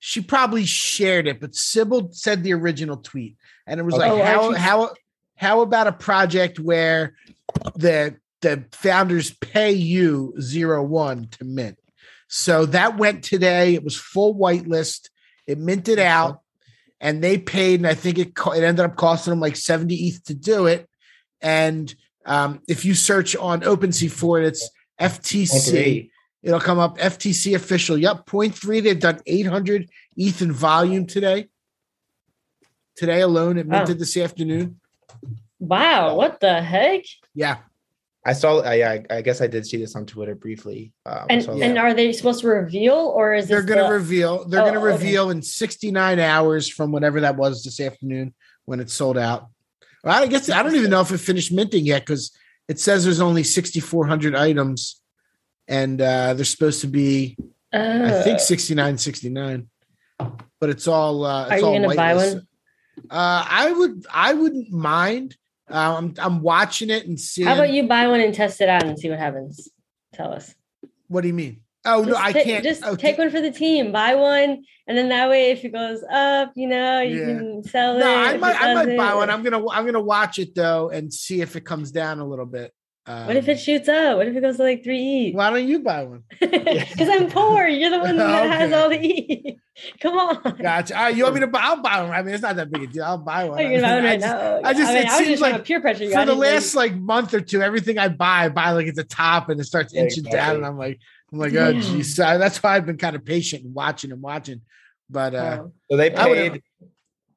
She probably shared it, but Sybil said the original tweet, and it was Okay. like, Oh, how actually- how how about a project where the the founders pay you zero one to mint? So that went today. It was full whitelist. It minted out, and they paid, and I think it co- it ended up costing them like seventy ETH to do it. And um, if you search on OpenSea for it, it's FTC. Three. It'll come up FTC official. Yep, point three. They've done 800 ETH in volume today. Today alone, it Wow. minted this afternoon. Wow, what the heck? Yeah, I saw. Yeah, I, I guess I did see this on Twitter briefly. Um, And so- and are they supposed to reveal or is they're going to the- reveal. They're Oh, going to okay. reveal in 69 hours from whatever that was this afternoon when it sold out. Well, I guess I don't even know if it finished minting yet because it says there's only 6,400 items, and uh, they're supposed to be I think Uh, 69, 69. But it's all. Uh, it's Are you all gonna buy one? Uh, I would. I wouldn't mind. Uh, I'm. I'm watching it and seeing. How about you buy one and test it out and see what happens? Tell us. What do you mean? Oh no, Just I ta- can't. Just oh, take one for the team. Buy one, and then that way, if it goes up, you know, you Yeah. can sell it. No, I might. I might buy one. I'm gonna. I'm gonna watch it though and see if it comes down a little bit. Um, What if it shoots up? What if it goes to like three E? Why don't you buy one? Because I'm poor. You're the one that has all the E. Come on. Gotcha. All right, you want me to buy? I'll buy one. I mean, it's not that big a deal. I'll buy one. Oh, you're gonna I right just- now. I just- I, mean, it I seems just like to peer pressure you. I for the last like month or two, everything I buy, I buy like at the top and it starts Yeah, inching down, and I'm like, I'm like, oh Yeah. geez. So that's why I've been kind of patient and watching and watching. But uh so they paid.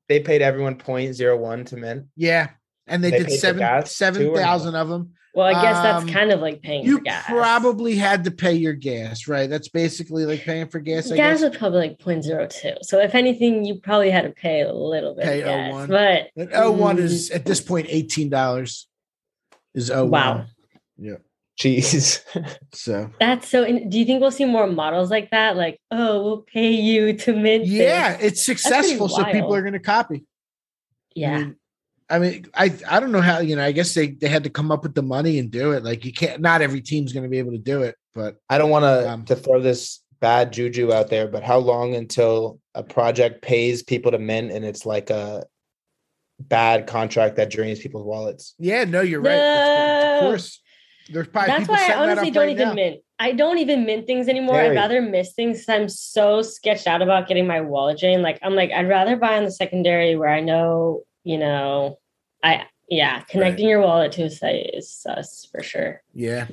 They paid everyone 0.01 to mint. yeah, and they, They did seven gas, too, seven or no? thousand of them. Well, I guess that's Um, kind of like paying You for gas. probably had to pay your gas, right? That's basically like paying for gas. I gas guess. was probably like 0.02. So if anything, you probably had to pay a little bit. Pay of gas, 01. But And O one mm, is at this point eighteen dollars. Is O Wow. Yeah. Jeez. So That's so. In, do you think we'll see more models like that? Like, oh, we'll pay you to mint. this. yeah, it's successful, so people are going to copy. yeah. I mean, I mean, I I don't know how you know. I guess they they had to come up with the money and do it. Like you can't. Not every team's going to be able to do it, but I don't want to Um, to throw this bad juju out there, but how long until a project pays people to mint and it's like a bad contract that drains people's wallets? yeah, no, you're right. No. Of course, there's probably That's people why I honestly don't right even now. mint. I don't even mint things anymore. Very. I'd rather miss things 'cause I'm so sketched out about getting my wallet drained. Like I'm like, I'd rather buy on the secondary where I know, you know, I yeah, connecting your wallet to a site is sus for sure. Yeah,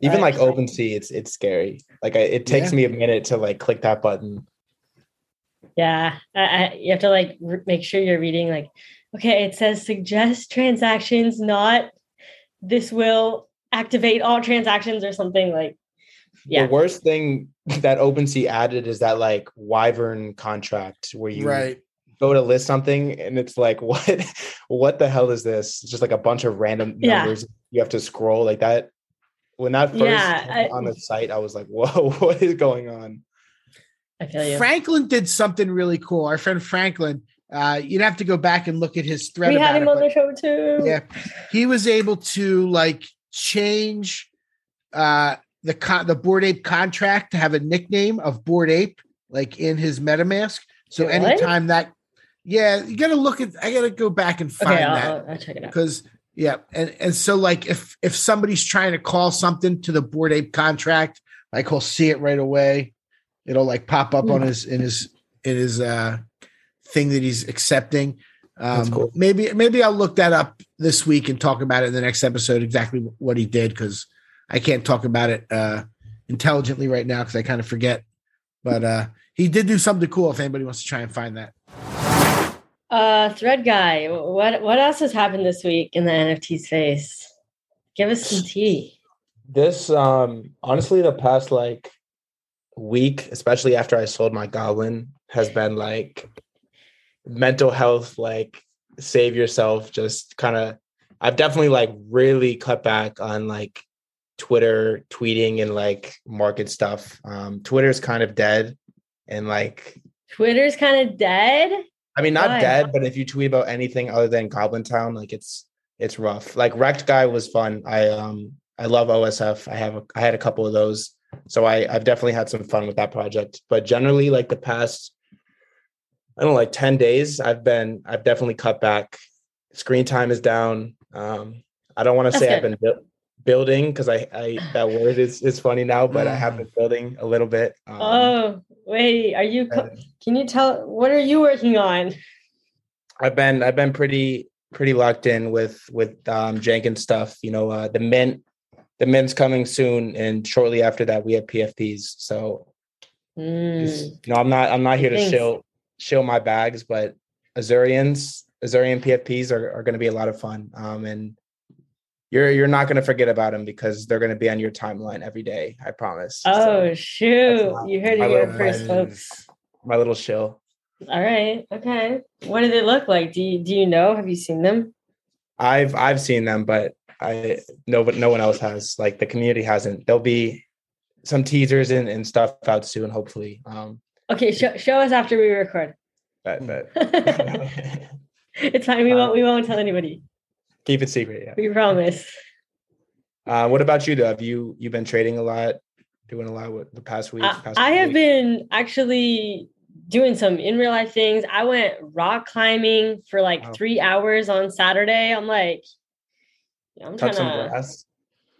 Even Right. like OpenSea, it's it's scary. Like I, it takes Yeah. me a minute to like click that button. Yeah, I, I, you have to like re- make sure you're reading like, okay, it says suggest transactions, not this will activate all transactions or something like. Yeah, The worst thing that OpenSea added is that like Wyvern contract where you right. Go to list something and it's like what what the hell is this? It's just like a bunch of random Yeah. numbers. You have to scroll like that. When that first Yeah, I- on the site, I was like, whoa, what is going on? I feel you. Franklin did something really cool. Our friend Franklin. Uh, you'd have to go back and look at his thread we had him it, on the show too. yeah he was able to like change uh the con- the bored ape contract to have a nickname of bored ape like in his metamask so What? anytime that yeah you gotta look at i gotta go back and find Okay, I'll, that I'll, I'll check it out. because yeah and and so like if if somebody's trying to call something to the bored ape contract like he'll see it right away it'll like pop up on Hmm. his in his in his uh thing that he's accepting um cool. maybe maybe i'll look that up this week and talk about it in the next episode exactly what he did because i can't talk about it uh intelligently right now because i kind of forget but uh he did do something cool if anybody wants to try and find that Uh, thread guy, what what else has happened this week in the NFT space? Give us some tea. This um honestly the past like week, especially after I sold my goblin, has been like mental health, like save yourself, just kind of I've definitely like really cut back on like Twitter tweeting and like market stuff. Um Twitter's kind of dead and like Twitter's kind of dead. I mean, not Why? dead, but if you tweet about anything other than Goblin Town, like it's it's rough. Like Rektguy was fun. I um I love OSF. I have a, I had a couple of those, so I I've definitely had some fun with that project. But generally, like the past, I don't know, like ten days, I've been I've definitely cut back. Screen time is down. Um, I don't want to say I've been building because I I that word is is funny now, but I have been building a little bit. Um, oh, wait, are you? Can you tell what are you working on? I've been I've been pretty pretty locked in with with um Jenkins stuff. You know, uh the mint the mint's coming soon, and shortly after that we have PFPs. So Mm, just- you know, I'm not I'm not here to Thanks. shill shill my bags, but Azurians, Azurian PFPs are, are gonna be a lot of fun. Um and you're you're not gonna forget about them because they're gonna be on your timeline every day, I promise. So, Oh shoot! my- You heard it here first, folks. my little shill. All right, okay. What do they look like? Do you do you know? Have you seen them? I've I've seen them, but I no, but no one else has. Like the community hasn't. There'll be some teasers and, and stuff out soon, hopefully. Um, Okay, show show us after we record. but but it's fine. We won't we won't tell anybody. Keep it secret. Yeah. We promise. Uh, what about you? Though? Have you you've been trading a lot, doing a lot with the past week? I, past I have weeks? been actually doing some in real life things. I went rock climbing for like Wow. three hours on Saturday. I'm like, I'm touch some trying to grass.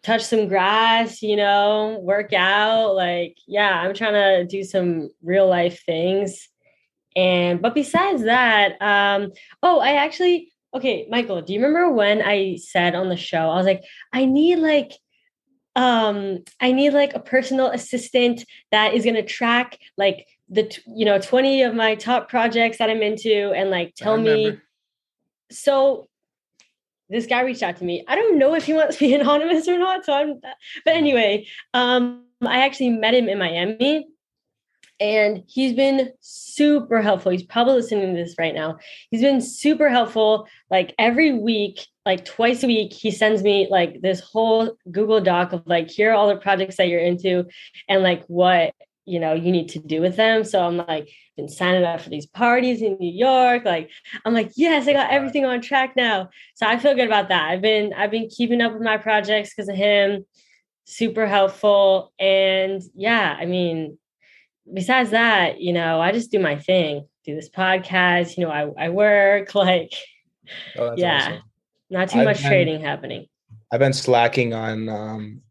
touch some grass, you know, work out. Like, yeah, I'm trying to do some real life things. And but besides that, um, oh, I actually okay, Michael, do you remember when I said on the show, I was like, I need like um I need like a personal assistant that is gonna track like the you know 20 of my top projects that I'm into and like tell me so this guy reached out to me. I don't know if he wants to be anonymous or not. So I'm, but anyway, um, I actually met him in Miami and he's been super helpful. He's probably listening to this right now. He's been super helpful. Like every week, like twice a week, he sends me like this whole Google Doc of like, here are all the projects that you're into and like what you know you need to do with them. So I'm like, been signing up for these parties in New York. Like, I'm like, yes, I got everything on track now. So I feel good about that. I've been I've been keeping up with my projects because of him. Super helpful. And yeah, I mean, besides that, you know, I just do my thing, do this podcast, you know, I, I work, like Oh, yeah, awesome. not too I've much been- trading happening. I've been slacking on um,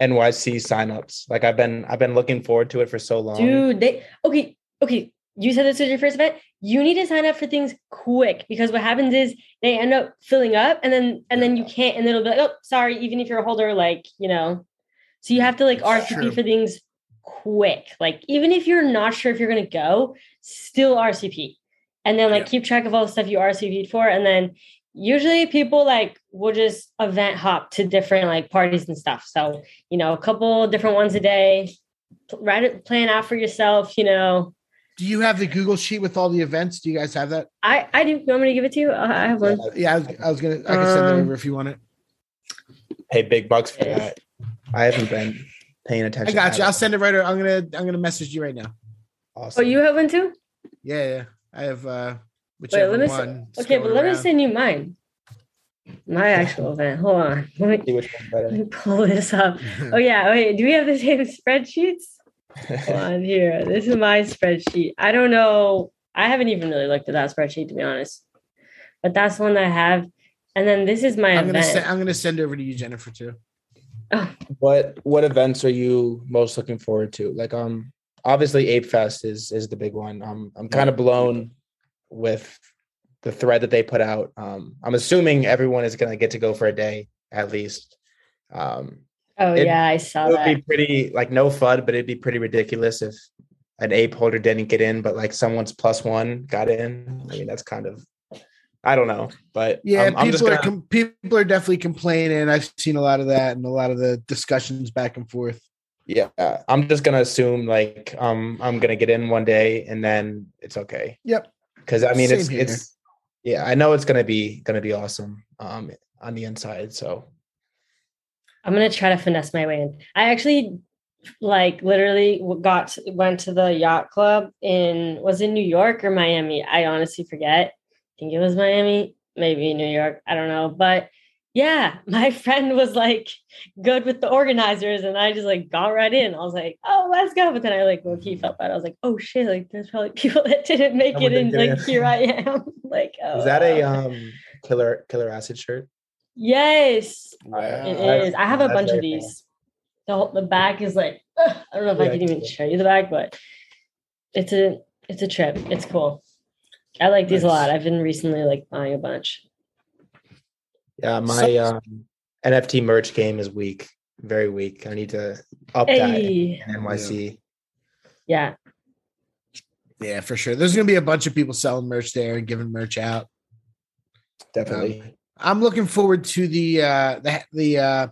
NYC signups. Like I've been I've been looking forward to it for so long. Dude, they okay, okay. You said this was your first event. You need to sign up for things quick because what happens is they end up filling up and then and then you can't and it'll be like, oh, sorry, even if you're a holder, like, you know. So you have to like RCP for things quick. Like even if you're not sure if you're gonna go, still RCP. And then like Yeah. keep track of all the stuff you RCP'd for. And then usually people like will just event hop to different like parties and stuff. So, you know, a couple different ones a day. Pl- Write it, plan out for yourself, you know. Do you have the Google sheet with all the events? Do you guys have that? I I do. You want me to give it to you? Uh, I have one. Yeah, I was, I was gonna. I can send it Um, over if you want it. Pay big bucks for that. I haven't been paying attention. I got at you. I'll send it right. I'm gonna. I'm gonna message you right now. Oh, Awesome. you have one too? Yeah, yeah. I have uh Wait, let me. one. s- Okay, but let me send you mine. My actual event. Hold on. Let me, see which one's let me pull this up. Oh yeah. Wait. Do we have the same spreadsheets? Hold on here. This is my spreadsheet. I don't know. I haven't even really looked at that spreadsheet to be honest. But that's one that I have. And then this is my I'm gonna. event. Send, I'm gonna send over to you, Jennifer, too. what what events are you most looking forward to? Like um obviously Ape Fest is is the big one. Um I'm kind of blown with the thread that they put out. Um I'm assuming everyone is gonna get to go for a day at least. Um oh it- yeah, I saw it would that. be pretty like no fud, but it'd be pretty ridiculous if an ape holder didn't get in, but like someone's plus one got in. I mean, that's kind of I don't know, but Yeah, I'm, I'm just people are gonna, com- people are definitely complaining. I've seen a lot of that and a lot of the discussions back and forth. yeah, I'm just gonna assume like um I'm gonna get in one day and then it's okay. Yep. because I mean Same it's here. it's yeah I know it's gonna be gonna be awesome um on the inside. So I'm gonna try to finesse my way in. I actually like literally got to- went to the yacht club in was in New York or Miami? I honestly forget. I think it was Miami, maybe New York. I don't know, but yeah, my friend was like good with the organizers, and I just like got right in. I was like, "Oh, let's go!" But then I like low key felt bad. I was like, "Oh shit!" Like there's probably people that didn't make it, and like in. here I am. like, oh, is that a um killer killer acid shirt? yes, Wow. it is. I have a that's bunch of these. The whole, the back is like ugh, I don't know if I can even show you the back, but it's a it's a trip. It's cool. I like these a lot. I've been recently like buying a bunch. Yeah, my um NFT merch game is weak, very weak. I need to up that Hey, in NYC. yeah, Yeah, for sure. There's gonna be a bunch of people selling merch there and giving merch out. Definitely. I'm looking forward to the uh the the uh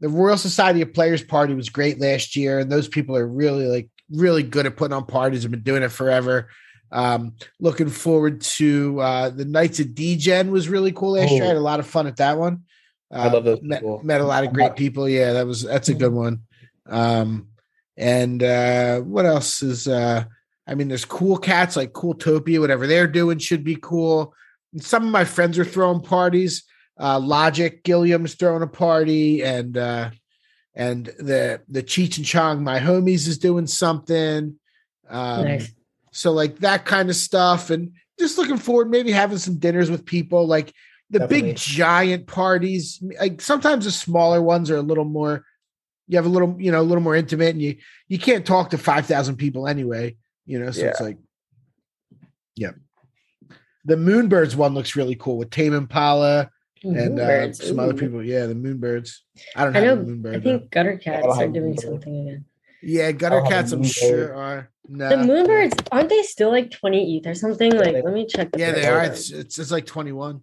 the Royal Society of Players party was great last year, and those people are really like really good at putting on parties. Have been doing it forever. Um, looking forward to uh the Knights of Degen was really cool last year. I had a lot of fun at that one. Uh, I love those met, people. met a lot of great people. Yeah, that was that's a good one. Um, and uh, what else is? Uh, I mean, there's cool cats like Cooltopia, whatever they're doing should be cool. And some of my friends are throwing parties. Uh, Logic Gilliam's throwing a party, and uh, and the the Cheech and Chong, my homies, is doing something. Um, Nice. So like that kind of stuff, and just looking forward, maybe having some dinners with people. Like the Definitely. big giant parties, like sometimes the smaller ones are a little more. You have a little, you know, a little more intimate, and you you can't talk to five thousand people anyway. You know, so it's like, yeah. The Moonbirds one looks really cool with Tame Impala and uh, Moonbirds, some other people. Yeah, the Moonbirds. I don't I know. Moonbird. I though. think gutter cats are doing something again. Yeah, Gutter I'll have a Cats. I'm sure are. Nah. The Moonbirds aren't they still like twenty ETH or something? Like, let me check. The Yeah, they are. It's, it's it's like 21.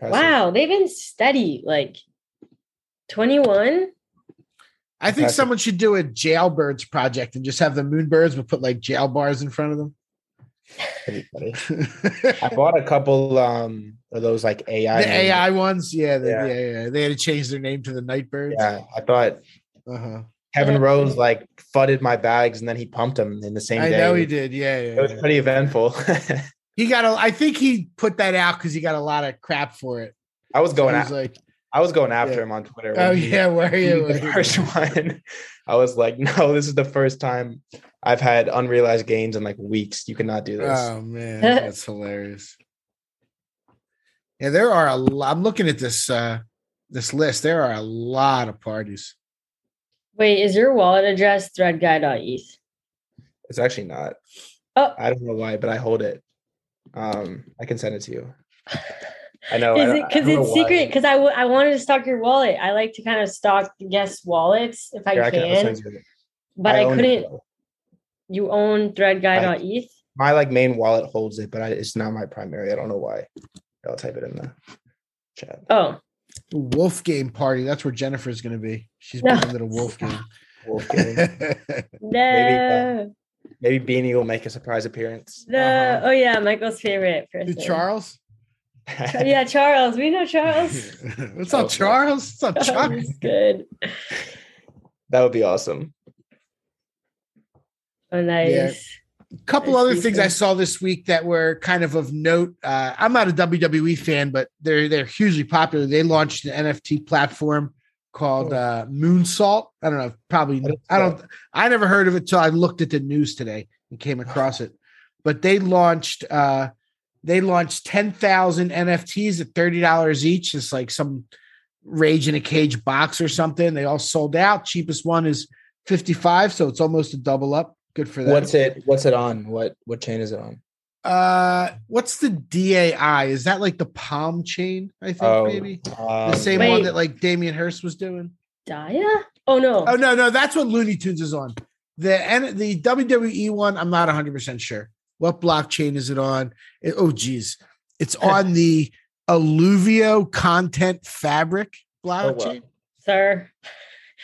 Wow, they've been steady. Like twenty one. I think Impressive. someone should do a jailbirds project and just have the Moonbirds, but put like jail bars in front of them. Pretty funny. I bought a couple um of those like AI. names. AI ones, yeah, the, yeah, Yeah. yeah, They had to change their name to the Nightbirds. Yeah, I thought Uh-huh. Kevin Rose like fudded my bags and then he pumped them in the same I day. I know he did. Yeah, yeah. It was yeah. pretty eventful. He got a. I think he put that out because he got a lot of crap for it. I was going was like, I was going after Yeah. him on Twitter. "Oh he- yeah, where are you?" the first one. I was like, no, this is the first time I've had unrealized gains in like weeks. You cannot do this. Oh man, that's hilarious. Yeah, there are a lot. I'm looking at this uh this list. There are a lot of parties. Wait, is your wallet address threadguy.eth? It's actually not. Oh. I don't know why, but I hold it. Um, I can send it to you. I know. Is don't- it because it's secret? Because I, w- I wanted to stalk your wallet. I like to kind of stalk guest wallets if I Here, can, you it. but I, it, couldn't. though. You own threadguy.eth? My like main wallet holds it, but I, it's not my primary. I don't know why. I'll type it in the chat. Oh, Wolf game party. That's where Jennifer's going to be. She's No. big into the wolf game. Wolf game. no. Maybe Beanie will make a surprise appearance. No. Uh-huh. Oh, yeah. Michael's favorite Hey, person. Charles. Yeah, Charles. We know Charles. What's up, Charles? What's up, Chuck? Charles good. that would be awesome. Oh, nice. Couple other things I saw this week that were kind of of note. Uh, I'm not a WWE fan, but they're they're hugely popular. They launched an NFT platform called uh, Moonsault. I don't know, probably I don't. I never heard of it till I looked at the news today and came across it. But they launched uh, they launched ten thousand NFTs at thirty dollars each. It's like some Rage in a Cage box or something. They all sold out. Cheapest one is fifty five, so it's almost a double up. Good for them. What's it? What's it on? What what chain is it on? Uh, what's the DAI? Is that like the Palm chain? I think Oh, maybe um, the same Wait. one that like Damien Hirst was doing. Daya? Oh, no. Oh no, no, that's what Looney Tunes is on. The and the WWE one, I'm not 100 percent sure. What blockchain is it on? It- oh geez, it's on the Eluvio Content Fabric blockchain. Sir.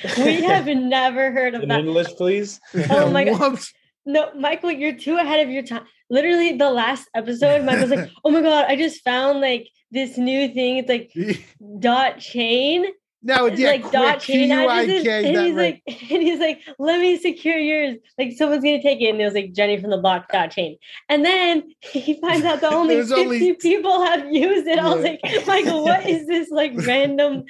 we have never heard of In that. English, please. Oh my God. No, Michael, you're too ahead of your time. Literally, the last episode, Michael's like, "Oh my god, I just found like this new thing. It's like dot chain." No, It's yeah, like dot chain addresses, Q-U-I-K, and he's right. like, and he's like, "Let me secure yours." Like someone's gonna take it, and it was like Jenny from the block dot chain. And then he finds out that only fifty only- people have used it. I was like, Michael, what is this like random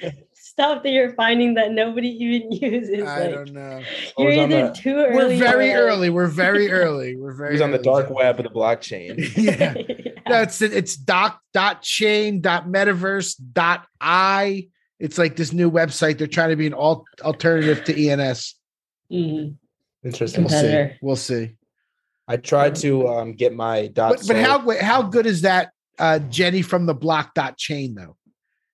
stuff that you're finding that nobody even uses? I like, don't know. You're either the- too We're early. or, very early. We're very early. We're very. He's on the dark web of the blockchain. yeah. Yeah. No, it's it's doc dot chain dot metaverse dot i. It's like this new website. They're trying to be an alt- alternative to ENS. Mhm. Interesting. We'll see. We'll see. I tried to um, get my dot. But, but how how good is that uh, Jenny from the block dot chain though?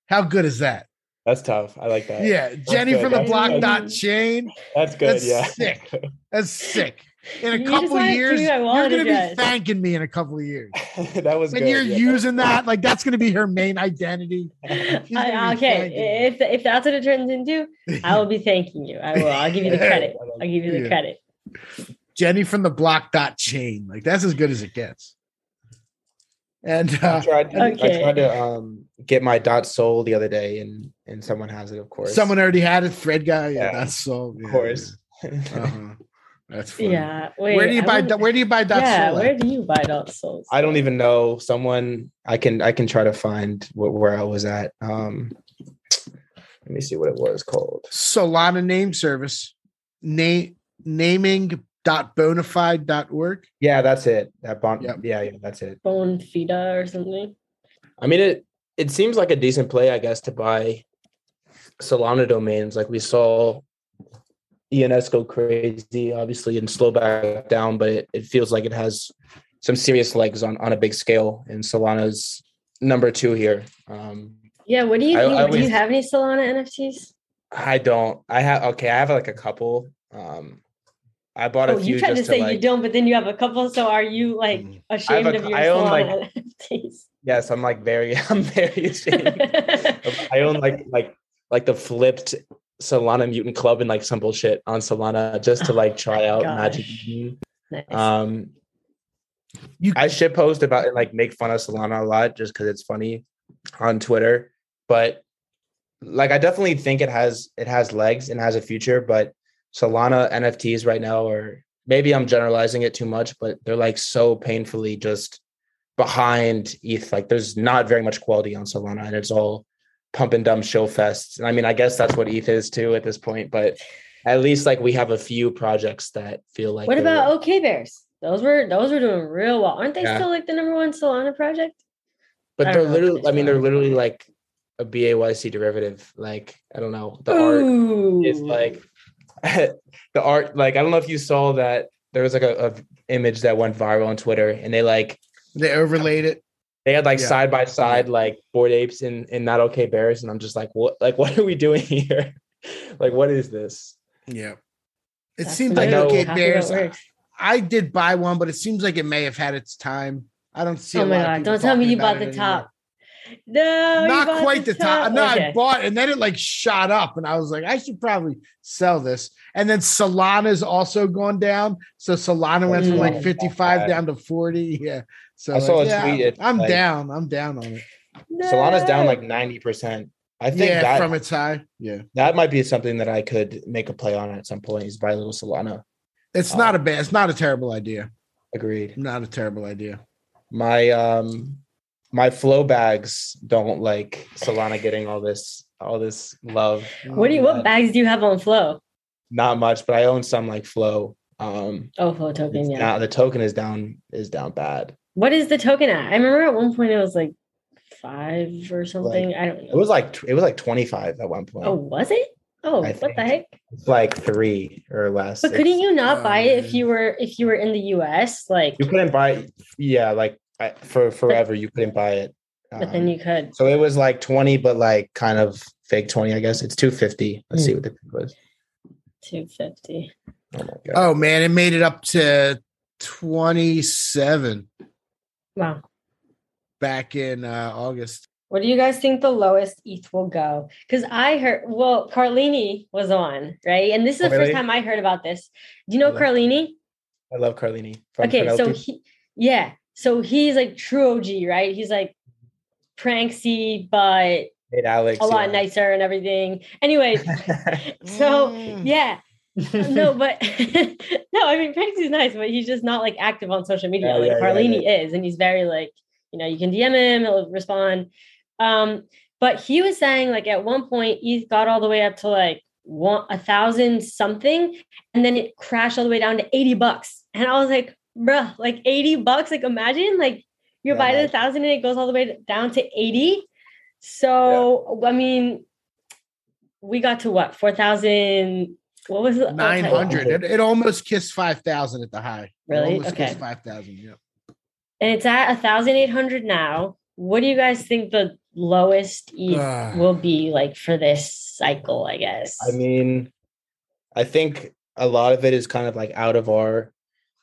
How good is that? That's tough. I like that. Yeah, Jenny good. from the That's block good. dot chain. that's good. That's yeah, sick. That's sick. In a You couple wanna years, give you're gonna address. be thanking me in a couple of years. that was When good. you're yeah. using that, like that's gonna be her main identity. I, okay, if if that's what it turns into, I will be thanking you. I will. I'll give you the credit. I'll give you the Yeah. credit. Jenny from the block dot chain. Like that's as good as it gets. And I uh, tried. Okay. I tried to um, get my dot sol the other day, and and someone has it, of course. someone already had it. Thread guy. Yeah, Yeah. that's so. of course. Uh-huh. That's funny. Yeah. Wait, where do you I buy? wonder- Where do you buy dot Yeah. sol? at? Where do you buy dot sols? I don't even know. Someone I can I can try to find wh- where I was at. Um, let me see what it was called. Solana name service. Name naming dot bonfida dot org. Yeah, that's it. That bond. Yep. Yeah, yeah, that's it. bonfida or something. I mean, it it seems like a decent play, I guess, to buy Solana domains. Like we saw ENS go crazy, obviously, and slow back down, but it, it feels like it has some serious legs on on a big scale. And Solana's number two here. Um, Yeah. What do you I- think? I do you have any Solana NFTs? I don't. I have okay. I have like a couple. Um, I bought a Oh, few you tried to say to like. you don't, but then you have a couple. So are you like Mm. ashamed a of cou- your I own, Solana like- NFTs? Yes, I'm like very. I'm very ashamed. I own like like like the flipped Solana Mutant Club and like some bullshit on Solana just to like try out Magic. Gosh. Eden. Nice. Um, You- I shit post about it, like make fun of Solana a lot just because it's funny on Twitter. But like, I definitely think it has it has legs and has a future. But Solana NFTs right now are maybe I'm generalizing it too much, but they're like so painfully just behind ETH. Like, there's not very much quality on Solana, and it's all pump and dump show fests. And I mean, I guess that's what ETH is too at this point. But at least like we have a few projects that feel like what about OK Bears? Those were those were doing real well. Aren't they Yeah. still like the number one Solana project? But they're know literally, I mean, they're literally like a BAYC derivative. Like, I don't know. The art is like, the art, like, I don't know if you saw that there was like a, a image that went viral on Twitter and they like, They overlaid it. they had like Yeah. side by side, like bored apes in, in not okay bears. And I'm just like, what, like, what are we doing here? like, what is this? Yeah. It That's seems like okay, half Bears. works. I did buy one, but it seems like it may have had its time. I don't see. Oh a my lot god! people Don't tell me you bought it the anymore. top. No, Not quite the top. No, I bought, and then it like shot up, and I was like, I should probably sell this. And then Solana's also gone down, so Solana went from like Mm. fifty-five down to forty. Yeah. So I saw like, a yeah, tweet, it's I'm like- down. I'm down on it. Solana's down like 90%. I think Yeah, that from its high. Yeah. that might be something that I could make a play on at some point is buy a little Solana. It's Uh, not a bad. It's not a terrible idea. Agreed. Not a terrible idea. my um my flow bags don't like Solana getting all this all this love. What do you? What bags do you have on Flow? Not much, but I own some like flow. Um Oh, Flow token. Yeah. now the token is down is down bad. What is the token at? I remember at one point it was like five or something. I don't know. It was like it was like 25 at one point. oh, was it? Oh, I what the heck? It's like 3 or less. But couldn't you not oh, buy it if you were if you were in the U.S. Like, you couldn't buy yeah, like I, for forever you couldn't buy it. but then Um, you could. So it was like 20 but like kind of fake 20 I guess. It's 250. Let's Hmm. see what the peak was. Two fifty. Oh my god. Oh man, it made it up to twenty-seven Wow. back in uh, August. What do you guys think the lowest ETH will go? Because I heard, well, Carlini was on, right? And this is the Oh, really? first time I heard about this. Do you know Okay. Carlini? I love Carlini. from okay, so he, yeah, so he's like true OG, right? He's like pranksy, but Made Alex a lot yeah. nicer and everything. Anyway, so Mm. yeah, no, but no, I mean Pranksy's nice, but he's just not like active on social media. Yeah, like yeah, yeah, Carlini is, and he's very like, you know, you can DM him, he'll respond. Um, but he was saying like at one point he got all the way up to like one a thousand something, and then it crashed all the way down to 80 bucks. And I was like, bruh, like 80 bucks. Like imagine like you're Yeah, buying a thousand and it goes all the way down to 80. So I mean, we got to what four thousand? What was it? Nine hundred. It, it almost kissed five thousand at the high. It Really? almost Okay. kissed five thousand. Yeah. and it's at a thousand eight hundred now. What do you guys think the lowest ETH Ah. will be like for this cycle? I guess. I mean, I think a lot of it is kind of like out of our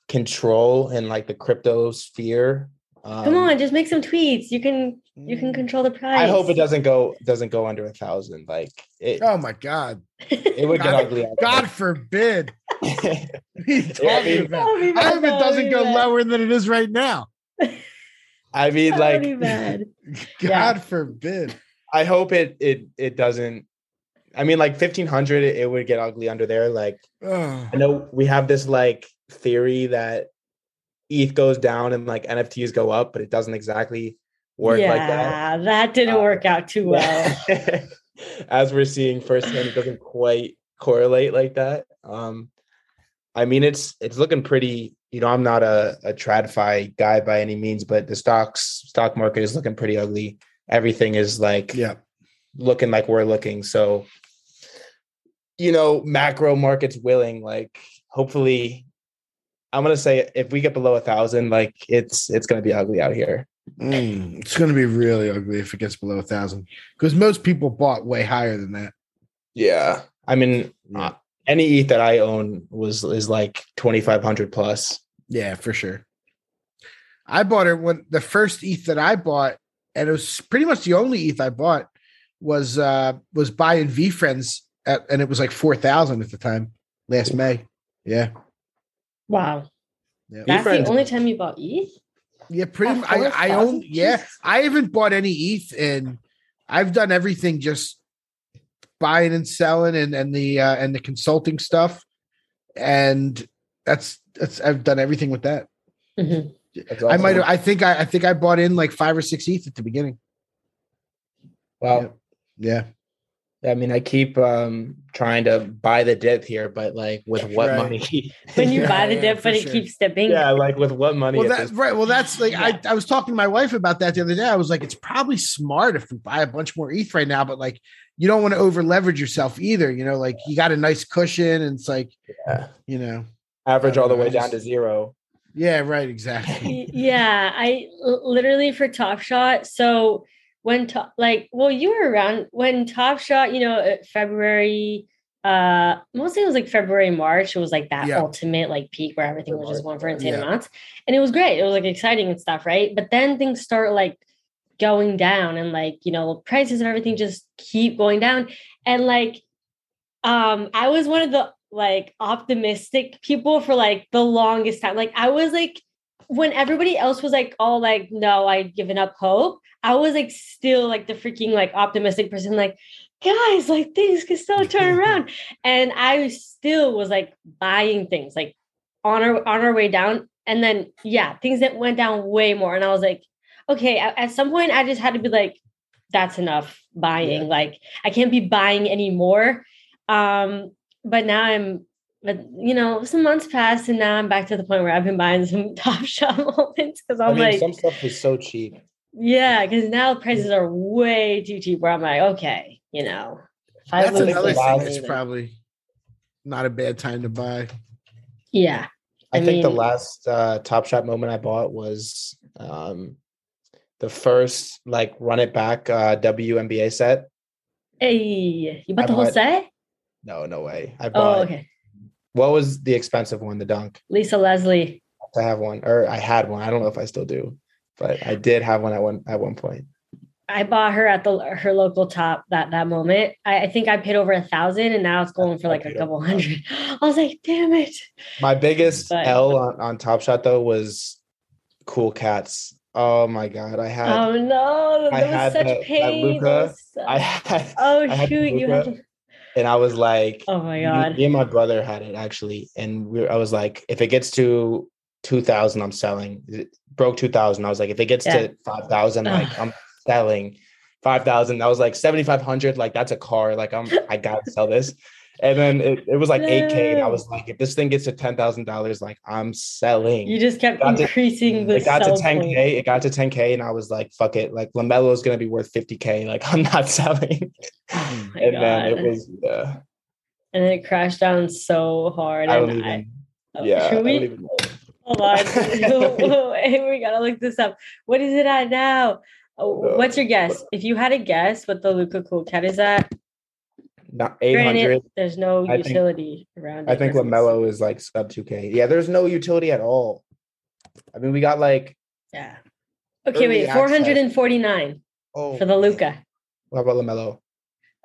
control and like the crypto sphere. Um, Come on, just make some tweets. You can you can control the price. I hope it doesn't go doesn't go under a thousand. Like it, Oh my God. it would get ugly. God forbid. there. What are you I talking mean- about? That would be I hope it doesn't go bad. lower than it is right now. I mean, That like. God Yeah. forbid. I hope it it it doesn't. I mean, like fifteen hundred, it, it would get ugly under there. Like I know we have this like theory that ETH goes down and like NFTs go up, but it doesn't exactly work yeah, like that. Yeah, that. didn't Uh, work out too well. As we're seeing firsthand, it doesn't quite correlate like that. Um, I mean, it's it's looking pretty. You know, I'm not a a tradfi guy by any means, but the stocks stock market is looking pretty ugly. Everything is like Yeah. looking like we're looking. So, you know, macro markets willing, like hopefully, I'm gonna say if we get below a thousand, like it's it's gonna be ugly out here. Mm, it's going to be really ugly if it gets below a thousand because most people bought way higher than that. Yeah, I mean, Yeah. uh, any ETH that I own was is like 2,500 plus. Yeah, for sure. I bought it when the first ETH that I bought, and it was pretty much the only ETH I bought was uh was buying VeeFriends at, and it was like four thousand at the time last May. Yeah, Wow. yeah, That's the only time you bought ETH? yeah. Pretty. Much. I I 4,000? own. Yeah, I haven't bought any ETH, and I've done everything just buying and selling, and and the uh, and the consulting stuff, and that's that's I've done everything with that. Mhm. That's I might have. I think I, I think I bought in like five or six ETH at the beginning. Wow. Yeah. I mean, I keep um trying to buy the dip here, but like with what Right. money? When you Yeah, buy the dip, for but it sure. keeps dipping. yeah, like with what money? Well, at that's right. Well, that's like Yeah. I, I was talking to my wife about that the other day. I was like, it's probably smart if we buy a bunch more ETH right now, but like you don't want to over leverage yourself either. You know, like you got a nice cushion, and it's like, Yeah. you know, average all the I way just- down to zero. yeah, right, exactly. Yeah I literally for top shot so when top like well you were around when top shot you know uh, february uh mostly it was like february march it was like that Yeah. ultimate like peak where everything was just going for insane Yeah. amounts and it was great it was like exciting and stuff right but then things start like going down and like you know prices and everything just keep going down and like um i was one of the like optimistic people for like the longest time like i was like when everybody else was like all like no i'd given up hope i was like still like the freaking like optimistic person like guys like things can still turn around. And i still was like buying things like on our on our way down. And then yeah things that went down way more. And i was like okay at, at some point i just had to be like that's enough buying like i can't be buying anymore. Um but now i'm but you know some months passed and now i'm back to the point where i've been buying some top shot moments because I i'm mean, like some stuff is so cheap. yeah because now prices are way too cheap where i'm like okay you know if I That's another thing I'll that's probably not a bad time to buy. yeah I, I think the last uh, Top Shot moment I bought was um, the first like run it back uh, WNBA set. hey you bought I the whole bought- set No, no way. I bought. oh okay What was the expensive one? The Dunk. lisa leslie I have one, or I had one. I don't know if I still do, but I did have one at one at one point. I bought her at the her local top that that moment. I, I think I paid over a thousand, and now it's going for like a couple hundred. I was like, damn it. My biggest But- L on, on Top Shot though was Cool Cats. Oh my god, I had Oh no, I that was had such that- that pain. Luka. was I had oh I had shoot, you had to, and I was like, Oh my God. Me and my brother had it actually, and we, I was like, if it gets to two thousand, I'm selling. It broke two thousand. I was like, if it gets Yeah. to five thousand, like I'm selling five thousand. I was like seventy five hundred. Like that's a car. Like I'm, I gotta sell this. And then it, it was like eight k, and I was like, if this thing gets to ten thousand dollars, like I'm selling. you just kept Got to- increasing mm, the it got to 10k. point. It got to 10k, and I was like, "Fuck it!" Like Lamelo is gonna be worth 50k. Like I'm not selling. Oh and then it God. was, yeah. and then it crashed down so hard. I don't and even. oh, yeah, should we hold on? Hey, we gotta look this up. What is it at now? Oh, What's your guess? If you had a guess what the Luka Cool Cat is at, Not granted, 800. there's no I think- utility around I think Lamelo is like sub 2k. Yeah, there's no utility at all. I mean, we got like Yeah. Okay, wait, 449 oh, for the Luka. What about Lamelo?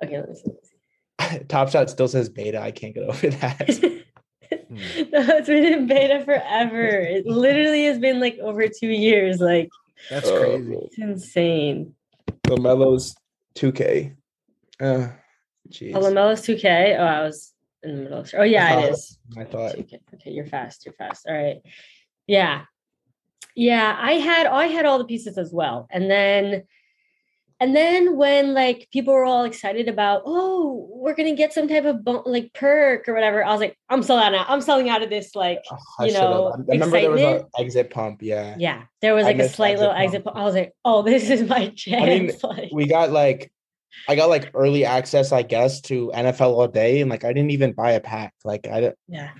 Okay, let me see. Top Shot still says beta. I can't get over that. no, it's been in beta forever. It literally has been like over two years. Like That's crazy. it's insane. Lamelo's 2k. Uh, jeez. Oh, Lamelo's 2K. Oh, I was in the middle. Of, oh, yeah, it is. I thought 2K. Okay, you're fast. You're fast. All right. Yeah. Yeah, I had I had all the pieces as well. And then and then when like people were all excited about, oh, we're gonna get some type of bon- like perk or whatever, I was like, I'm selling out. I'm selling out of this. Like, oh, you know, I remember there was an excitement. exit pump. Yeah. yeah, there was like a slight exit little pump. exit. I was like, oh, this is my chance. mean, like, we got like I got like early access, I guess, to NFL all day, and like I didn't even buy a pack. Like I, don't- yeah.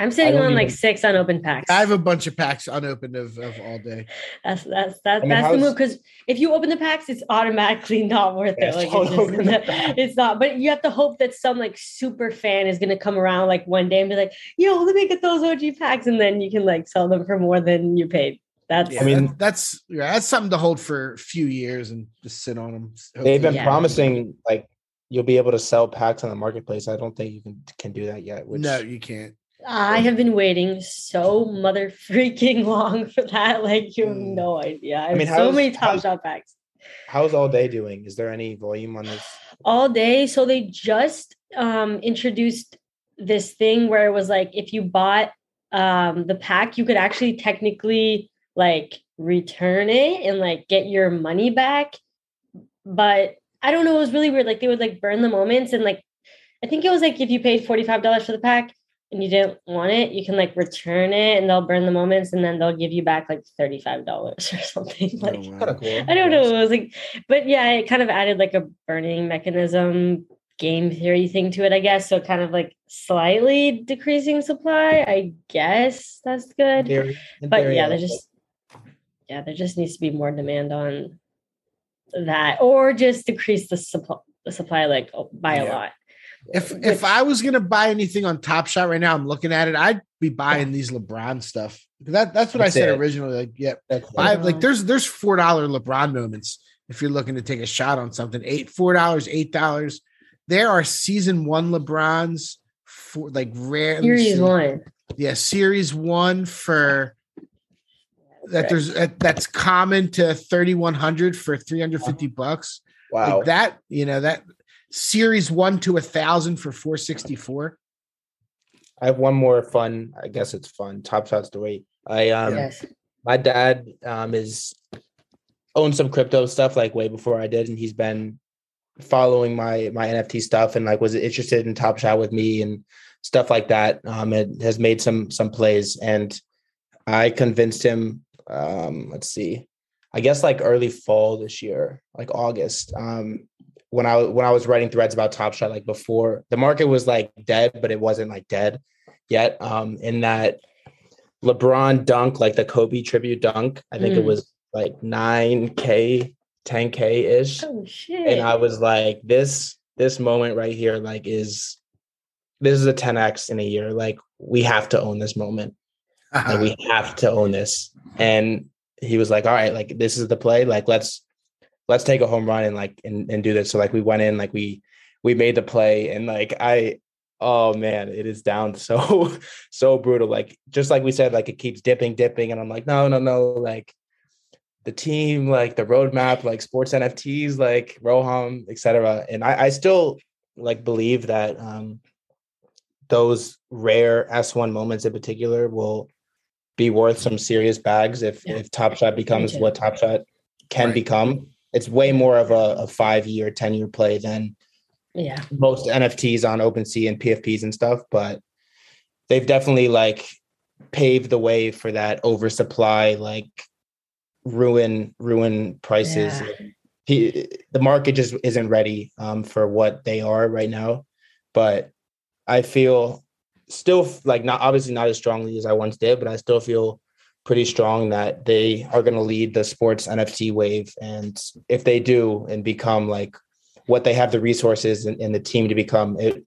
I'm sitting don't on like even- six unopened packs. I have a bunch of packs unopened of, of all day. That's that's that, mean, that's the how's- move because if you open the packs, it's automatically not worth Yeah, it. Like it's, just not- it's not. But you have to hope that some like super fan is gonna come around like one day and be like, "Yo, let me get those OG packs," and then you can like sell them for more than you paid. That's Yeah, I mean- that's yeah, that's something to hold for a few years and just sit on them. they've been Yeah. promising like you'll be able to sell packs on the marketplace. I don't think you can can do that yet. Which no, you can't. I have been waiting so mother freaking long for that. Like you have Mm. no idea. I have mean, so how's- many top how's- shot packs. how's all day doing? Is there any volume on this? all day. So they just um, introduced this thing where it was like if you bought um, the pack, you could actually technically like return it and like get your money back. But I don't know, it was really weird. Like they would like burn the moments and like I think it was like if you paid $45 for the pack and you didn't want it, you can like return it and they'll burn the moments and then they'll give you back like $35 or something. Oh, like Oh, wow. Cool. I don't know. It was like, but yeah, it kind of added like a burning mechanism game theory thing to it, I guess. So kind of like slightly decreasing supply. I guess that's good. theory- in But theory, yeah, I there like just yeah, there just needs to be more demand on that, or just decrease the supply the supply like oh, by a Yeah. lot. If Which- if I was gonna buy anything on Top Shot right now, I'm looking at it. I'd be buying these LeBron stuff. That that's what That's I said it. originally. Like, yeah, That's buy it. like there's there's four dollar LeBron moments if you're looking to take a shot on something. Eight four dollars, eight dollars. There are season one LeBrons for like rare Series one. Yeah, series one for that. There's that, that's common to thirty one hundred for three hundred fifty bucks. wow. Like that, you know that series one to a thousand for four sixty four. I have one more fun. I guess it's fun. Top shots to wait. I um yes. my dad um is owned some crypto stuff like way before I did, and he's been following my my NFT stuff and like was interested in Top Shot with me and stuff like that. Um, and has made some some plays, and I convinced him. Um, let's see, I guess like early fall this year, like August. Um, when I when I was writing threads about Top Shot, like before the market was like dead, but it wasn't like dead yet. Um, in that LeBron dunk, like the Kobe tribute dunk, I think it Mm. was like 9K, 10K ish. Oh shit. And I was like, this, this moment right here, like, is this is a 10x in a year. Like, we have to own this moment. Like, we have to own this. And he was like, all right, like this is the play. Like, let's let's take a home run and like and, and do this. So like we went in, like we we made the play, and like I oh man, it is down so so brutal. Like just like we said, like it keeps dipping, dipping, and I'm like, no, no, no, like the team, like the roadmap, like sports NFTs, like Roham, etc. And I, I still like believe that um those rare S1 moments in particular will be worth some serious bags if Yeah. if Top Shot becomes what Top Shot can Right. become. It's way more of a, a five year, 10 year play than Yeah. most NFTs on OpenSea and PFPs and stuff, but they've definitely like paved the way for that oversupply, like ruin ruin prices. Yeah. He, the market just isn't ready um, for what they are right now, but I feel still like not obviously not as strongly as I once did, but I still feel pretty strong that they are going to lead the sports NFT wave. And if they do and become like what they have the resources and, and the team to become, it,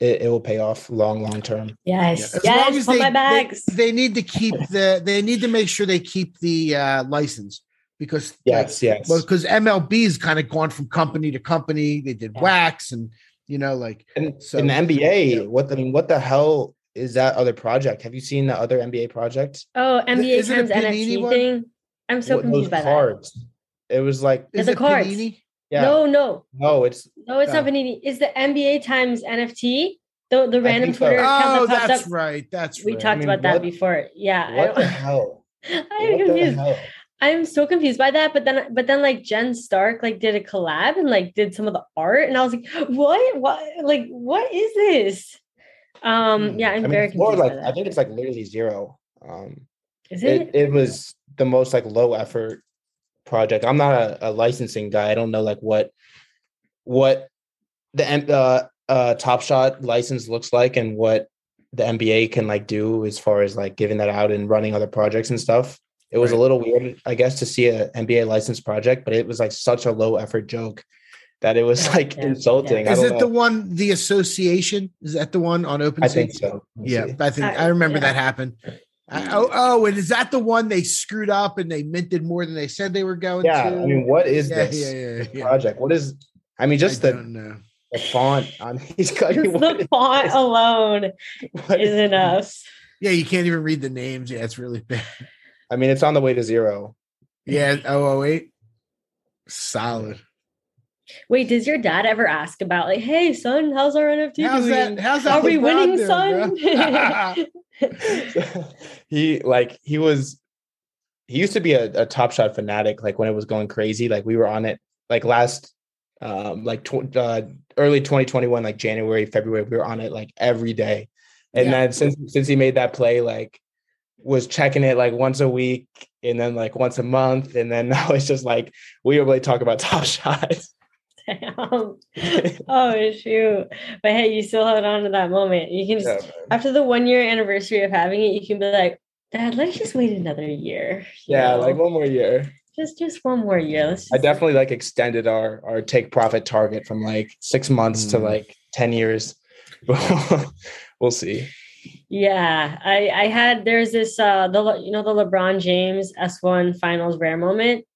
it it will pay off long long term. Yes. As long Yes. as they, my bags. They, need to keep the. They need to make sure they keep the uh, license because Yes, yes. well, because MLB's kind of gone from company to company. They did Yeah. wax and you know like And So- in the NBA, yeah. what I mean, what the hell is that other project? Have you seen the other NBA project? Oh, NBA is times Panini NFT one? thing. I'm so What- confused by those that. cards. It was like Yeah, is the it cards. Panini? yeah, No, no, no, it's no. It's not Oh. Panini. It's the NBA times NFT. The the random think so. Twitter account Oh, that pops that's up. right. That's We right. talked mean, about that before. Yeah, I what the don't- hell? I'm What the confused. hell? I'm so confused by that. But then, but then, like Jen Stark, like did a collab and like did some of the art, and I was like, what? What? Like, what is this? Um, Hmm. yeah, I'm I mean, very it's more confused. like I think it's like literally zero. Um, Is it? it, it was the most like low effort project. I'm not a, a licensing guy. I don't know like what what the uh, uh, Top Shot license looks like and what the NBA can like do as far as like giving that out and running other projects and stuff. It was a little weird, I guess, to see a NBA licensed project, but it was like such a low effort joke that it was like yeah, insulting. I Is don't it the one the association? Is that the one on open? I think so. Let me Yeah, see. I think I- I remember yeah. that happened. I, hmm. oh, oh, and is that the one they screwed up and they minted more than they said they were going Yeah, to? I mean, what is yeah, this yeah, yeah, yeah. project? What is? I mean, just I the, the font on these guys. Just the font alone is enough. Yeah, you can't even read the names. Yeah, it's really bad. I mean, it's on the way to zero. Yeah, oh, oh, eight. Solid. Wait, does your dad ever ask about like, hey son, how's our NFT How's doing? that? How's that? Are we winning, doing, son? he like he was he used to be a, a top shot fanatic like when it was going crazy like we were on it like last um like tw- uh, early 2021 like january february we were on it like every day and Yeah. then since since he made that play like was checking it like once a week and then like once a month and then now it's just like we don't really talk about top shots Damn. oh shoot. But hey, you still hold on to that moment. You can just Yeah, after the one year anniversary of having it, you can be like, Dad, let's just wait another year. yeah know? like one more year just just one more year. Let's just I definitely like extended our our take profit target from like six months to Mm. like 10 years. we'll see. Yeah, I I had there's this uh the you know the LeBron James S1 Finals rare moment.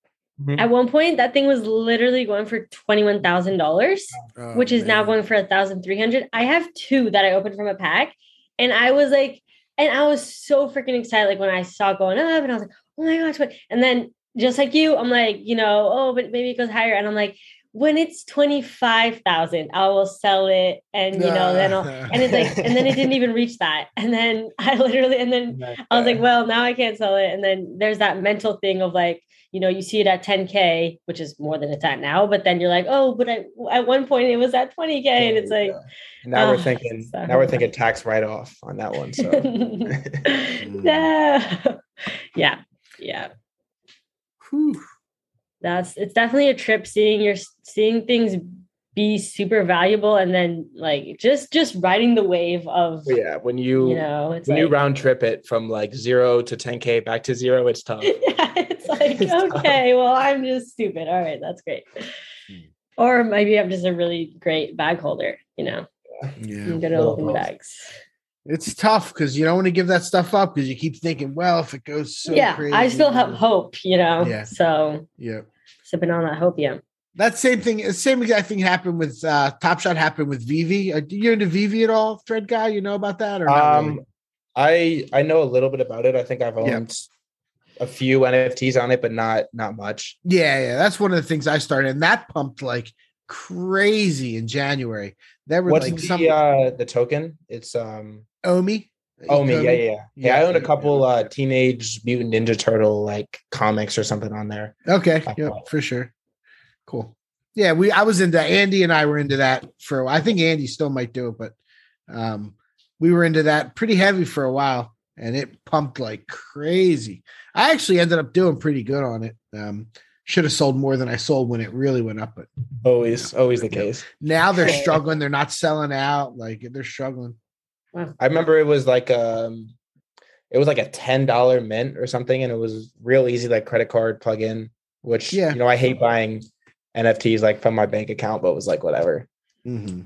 Mhm. At one point, that thing was literally going for twenty one thousand dollars, Oh, which is now going for a thousand three hundred. I have two that I opened from a pack, and I was like, and I was so freaking excited like when I saw it going up, and I was like, oh my gosh, what? And then just like you, I'm like, you know, oh, but maybe it goes higher, and I'm like, when it's twenty five thousand, I will sell it, and you know, then I'll and it's like and then it didn't even reach that. And then i literally and then i was like well now i can't sell it. And then there's that mental thing of like you know you see it at 10k which is more than it's at now but then you're like oh but I, at one point it was at 20k and it's like now we're Oh, thinking so- now we're thinking tax write off on that one. So. No hmm. yeah. Yeah. Whew. That's it's definitely a trip seeing your seeing things be super valuable and then like just just riding the wave of yeah, when you, you know it's when you round trip it from like zero to 10k back to zero, it's tough. yeah, it's like, It's tough. okay, well, I'm just stupid. All right, that's great. Hmm. Or maybe I'm just a really great bag holder, you know, Yeah. I'm good at Well, opening bags. It's tough because you don't want to give that stuff up because you keep thinking, well, if it goes so yeah, crazy, I still have hope, you know. Yeah. So Yeah. sipping on that hope, yeah. That same thing, same exact thing happened with uh, Top Shot happened with VeVe. Are you into VeVe at all, Thread Guy? You know about that or not Um, really? I I know a little bit about it. I think I've Yeah. owned a few NFTs on it, but not not much. Yeah, yeah, that's one of the things I started, and that pumped like crazy in January. There were What's like the some uh the token? It's um Omi. Omi, yeah, yeah, yeah. Yeah, I own a yeah, couple uh teenage mutant ninja turtle like comics or something on there. Okay, yeah, for sure. Cool. Yeah, we I was into Andy and I were into that for a while. I think Andy still might do it, but um we were into that pretty heavy for a while and it pumped like crazy. I actually ended up doing pretty good on it. Um should have sold more than I sold when it really went up, but Always, always the case. now they're struggling. They're not selling out. Like they're struggling. I remember it was like um it was like a ten dollar mint or something, and it was real easy, like credit card plug in, which Yeah. you know, I hate buying NFTs like from my bank account, but it was like whatever. Mm-hmm.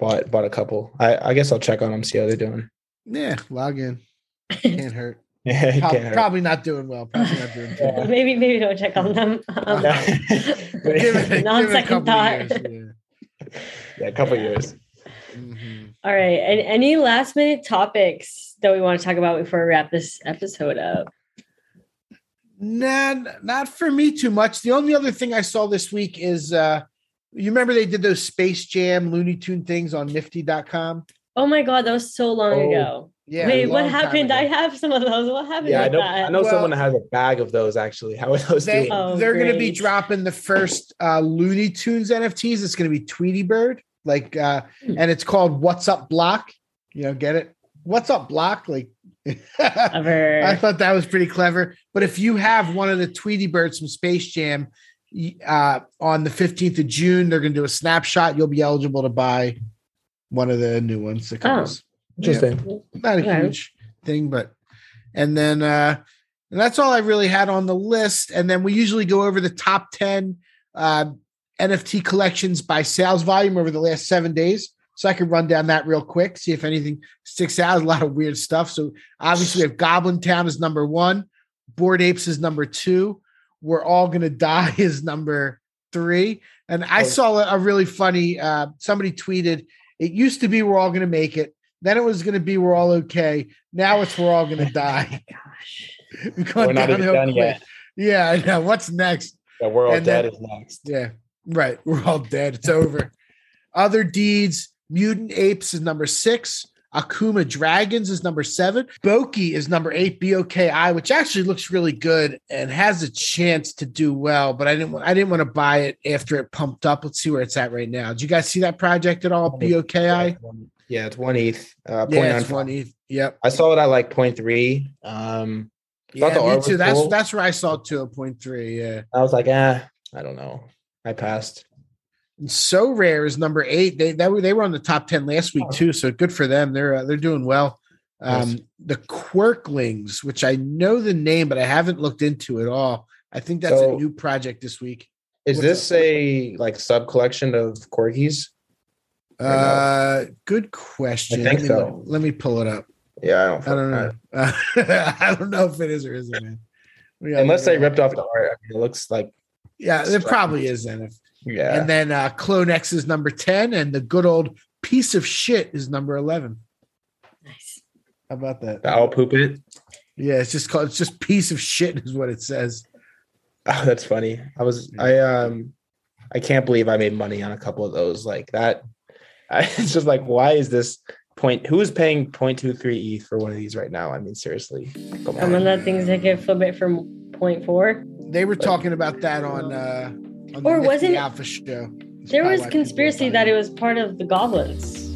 Bought bought a couple. I, I guess I'll check on them, see how they're doing. Yeah, log in. Can't hurt. Yeah, it Prob- can't hurt. probably not doing well. Probably not doing too well. maybe maybe don't check on them. Um, it, non second couple thought. years. Yeah. yeah, a couple years. Mhm. All right. And any last minute topics that we want to talk about before we wrap this episode up? Nah, not for me too much. The only other thing I saw this week is uh you remember they did those Space Jam Looney Tune things on nifty.com? Oh my god, that was so long Oh, ago. Yeah. Wait, what happened? I have some of those. What happened Yeah, I know. that? I know Well- someone that has a bag of those. Actually, how are those They, doing? Oh, they're going to be dropping the first uh, Looney Tunes NFTs. It's going to be Tweety Bird, like, uh, Hmm. and it's called What's Up Block. You know, get it? What's Up Block? Like, Ever. I thought that was pretty clever. But if you have one of the Tweety Birds from Space Jam uh, on the 15th of June, they're going to do a snapshot. You'll be eligible to buy one of the new ones that comes. Interesting. Not a Okay. huge thing, but and then uh and that's all I really had on the list. And then we usually go over the top 10 uh, NFT collections by sales volume over the last seven days. So I can run down that real quick, see if anything sticks out. A lot of weird stuff. So obviously we have Goblin Town is number one, Bored Apes is number two. We're all gonna die is number three. And I Oh. saw a, a really funny uh somebody tweeted, it used to be we're all gonna make it. Then it was gonna be we're all okay. Now it's we're all gonna oh die. Gosh. We've gone We're not even done quick. yet. Yeah, I know. What's next? The world And dead then- is next. Yeah, right. We're all dead. It's over. Otherdeeds, Mutant Apes is number six. Akuma Dragons is number seven. Boki is number eight. BOKI, which actually looks really good and has a chance to do well. But I didn't. wa- I didn't want to buy it after it pumped up. Let's see where it's at right now. Did you guys see that project at all? BOKI. Yeah, it's one ETH. Uh, Yeah, it's one ETH. Yep. I saw it at like 0.3. Um, Yeah, the me too. That's cool. that's where I saw it to a point three. Yeah. I was like, eh, I don't know. I passed. Sorare is number eight. They that were they were on the top ten last week too, so good for them. They're uh, they're doing well. Um. The Quirklings, which I know the name, but I haven't looked into it all. I think that's So- a new project this week. Is What's this a like sub collection of Quirkies? Or no? Uh, good question. I think let, me, so. let me pull it up. Yeah, I don't. I don't know. I don't know if it is or isn't, man. We gotta Unless they ripped off the art, I mean, it looks like Yeah, it probably is then. If, yeah. And then uh, Clone X is number ten, and the good old piece of shit is number eleven. Nice. How about that? I'll poop it. Yeah, it's just called it's just piece of shit is what it says. Oh, that's funny. I was I um I can't believe I made money on a couple of those like that. I, it's just like why is this point? Who is paying 0.23 ETH for one of these right now? I mean, seriously, come Some of the things that could flip it from point four. They were talking about that on uh on Or the wasn't- Alpha show. That's There was conspiracy that it was part of the goblins,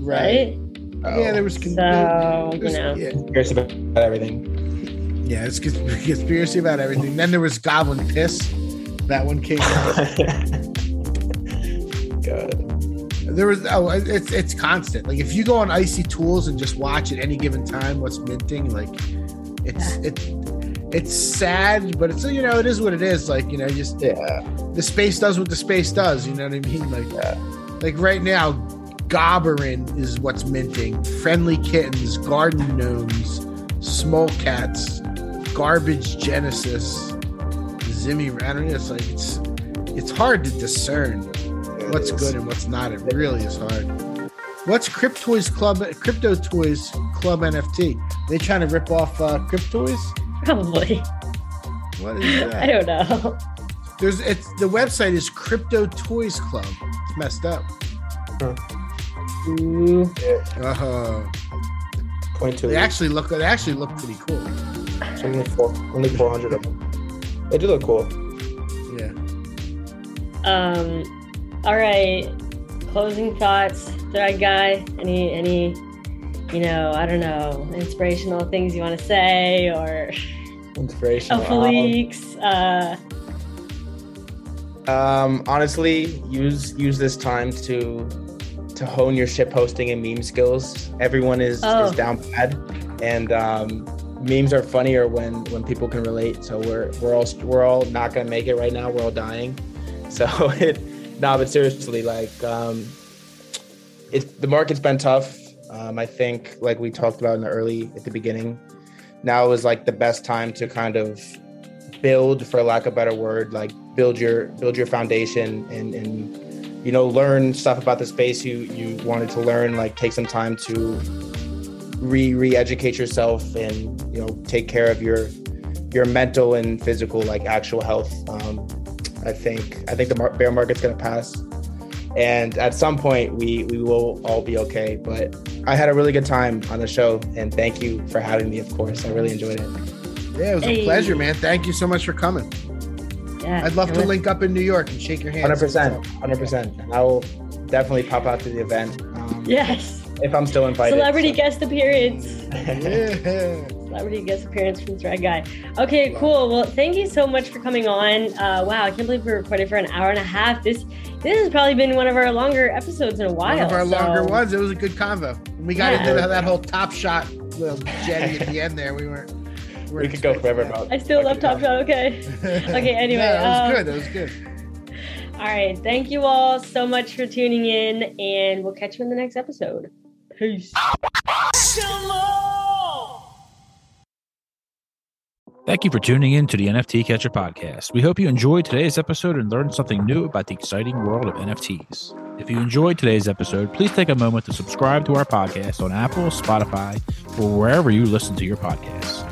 right. right? Yeah, there was con- So you know, yeah, Curious about everything. yeah, it's conspiracy about everything. Then there was Goblin Piss. That one came out. God. There was oh, it's it's constant. Like if you go on Icy Tools and just watch at any given time what's minting, like it's it it's sad, but it's you know it is what it is. Like you know, just Yeah. the space does what the space does. You know what I mean? Like Yeah. like right now, Gobberin is what's minting. Friendly kittens, garden gnomes, small cats, garbage Genesis, Zimmy. I don't know. It's like it's it's hard to discern what's good and what's not. It really is hard. What's Cryptoys Club? Crypto Toys Club NFT? They trying to rip off uh, Cryptoys? Probably. What is that? I don't know. There's it's the website is Crypto Toys Club. It's messed up. Ooh. Uh-huh. Point two. they actually look they actually look pretty cool. Only four, only four hundred of them. They do look cool. Yeah. Um. All right. Closing thoughts, thread guy. Any any, you know, I don't know, inspirational things you want to say or Inspirational. leaks. Uh. Um, honestly, use use this time to to hone your shit posting and meme skills. Everyone is Oh. is down bad, and um, memes are funnier when when people can relate. So we're we're all we're all not gonna make it right now. We're all dying. So it no, but seriously, like um, it's the market's been tough. Um, I think like we talked about in the early at the beginning. Now is like the best time to kind of build for lack of a better word like build your build your foundation and and you know learn stuff about the space you you wanted to learn like take some time to re re-educate yourself and you know take care of your your mental and physical like actual health um i think i think the mar- bear market's going to pass and at some point we we will all be okay but i had a really good time on the show and thank you for having me of course i really enjoyed it Yeah, it was a pleasure, man. Thank you so much for coming. Yeah. I'd love to and link up in New York and shake your hand. Hundred percent, hundred percent. I will definitely pop out to the event um, Yes. If I'm still invited. Celebrity guest appearance. Yeah. Celebrity guest appearance from Thread Guy. Okay, cool. Well, thank you so much for coming on. Uh, wow, I can't believe we recorded for an hour and a half. This this has probably been one of our longer episodes in a while. One of our so- longer ones. It was a good convo. We got Yeah. into that, that whole top shot little jetty at the end there, we weren't. we could go forever about. I still love Top Shot. Okay. Okay, anyway, Yeah, that was um, good. That was good. All right. Thank you all so much for tuning in, and we'll catch you in the next episode. Peace. Thank you for tuning in to the NFT Catcher podcast. We hope you enjoyed today's episode and learned something new about the exciting world of NFTs. If you enjoyed today's episode, please take a moment to subscribe to our podcast on Apple, Spotify, or wherever you listen to your podcasts.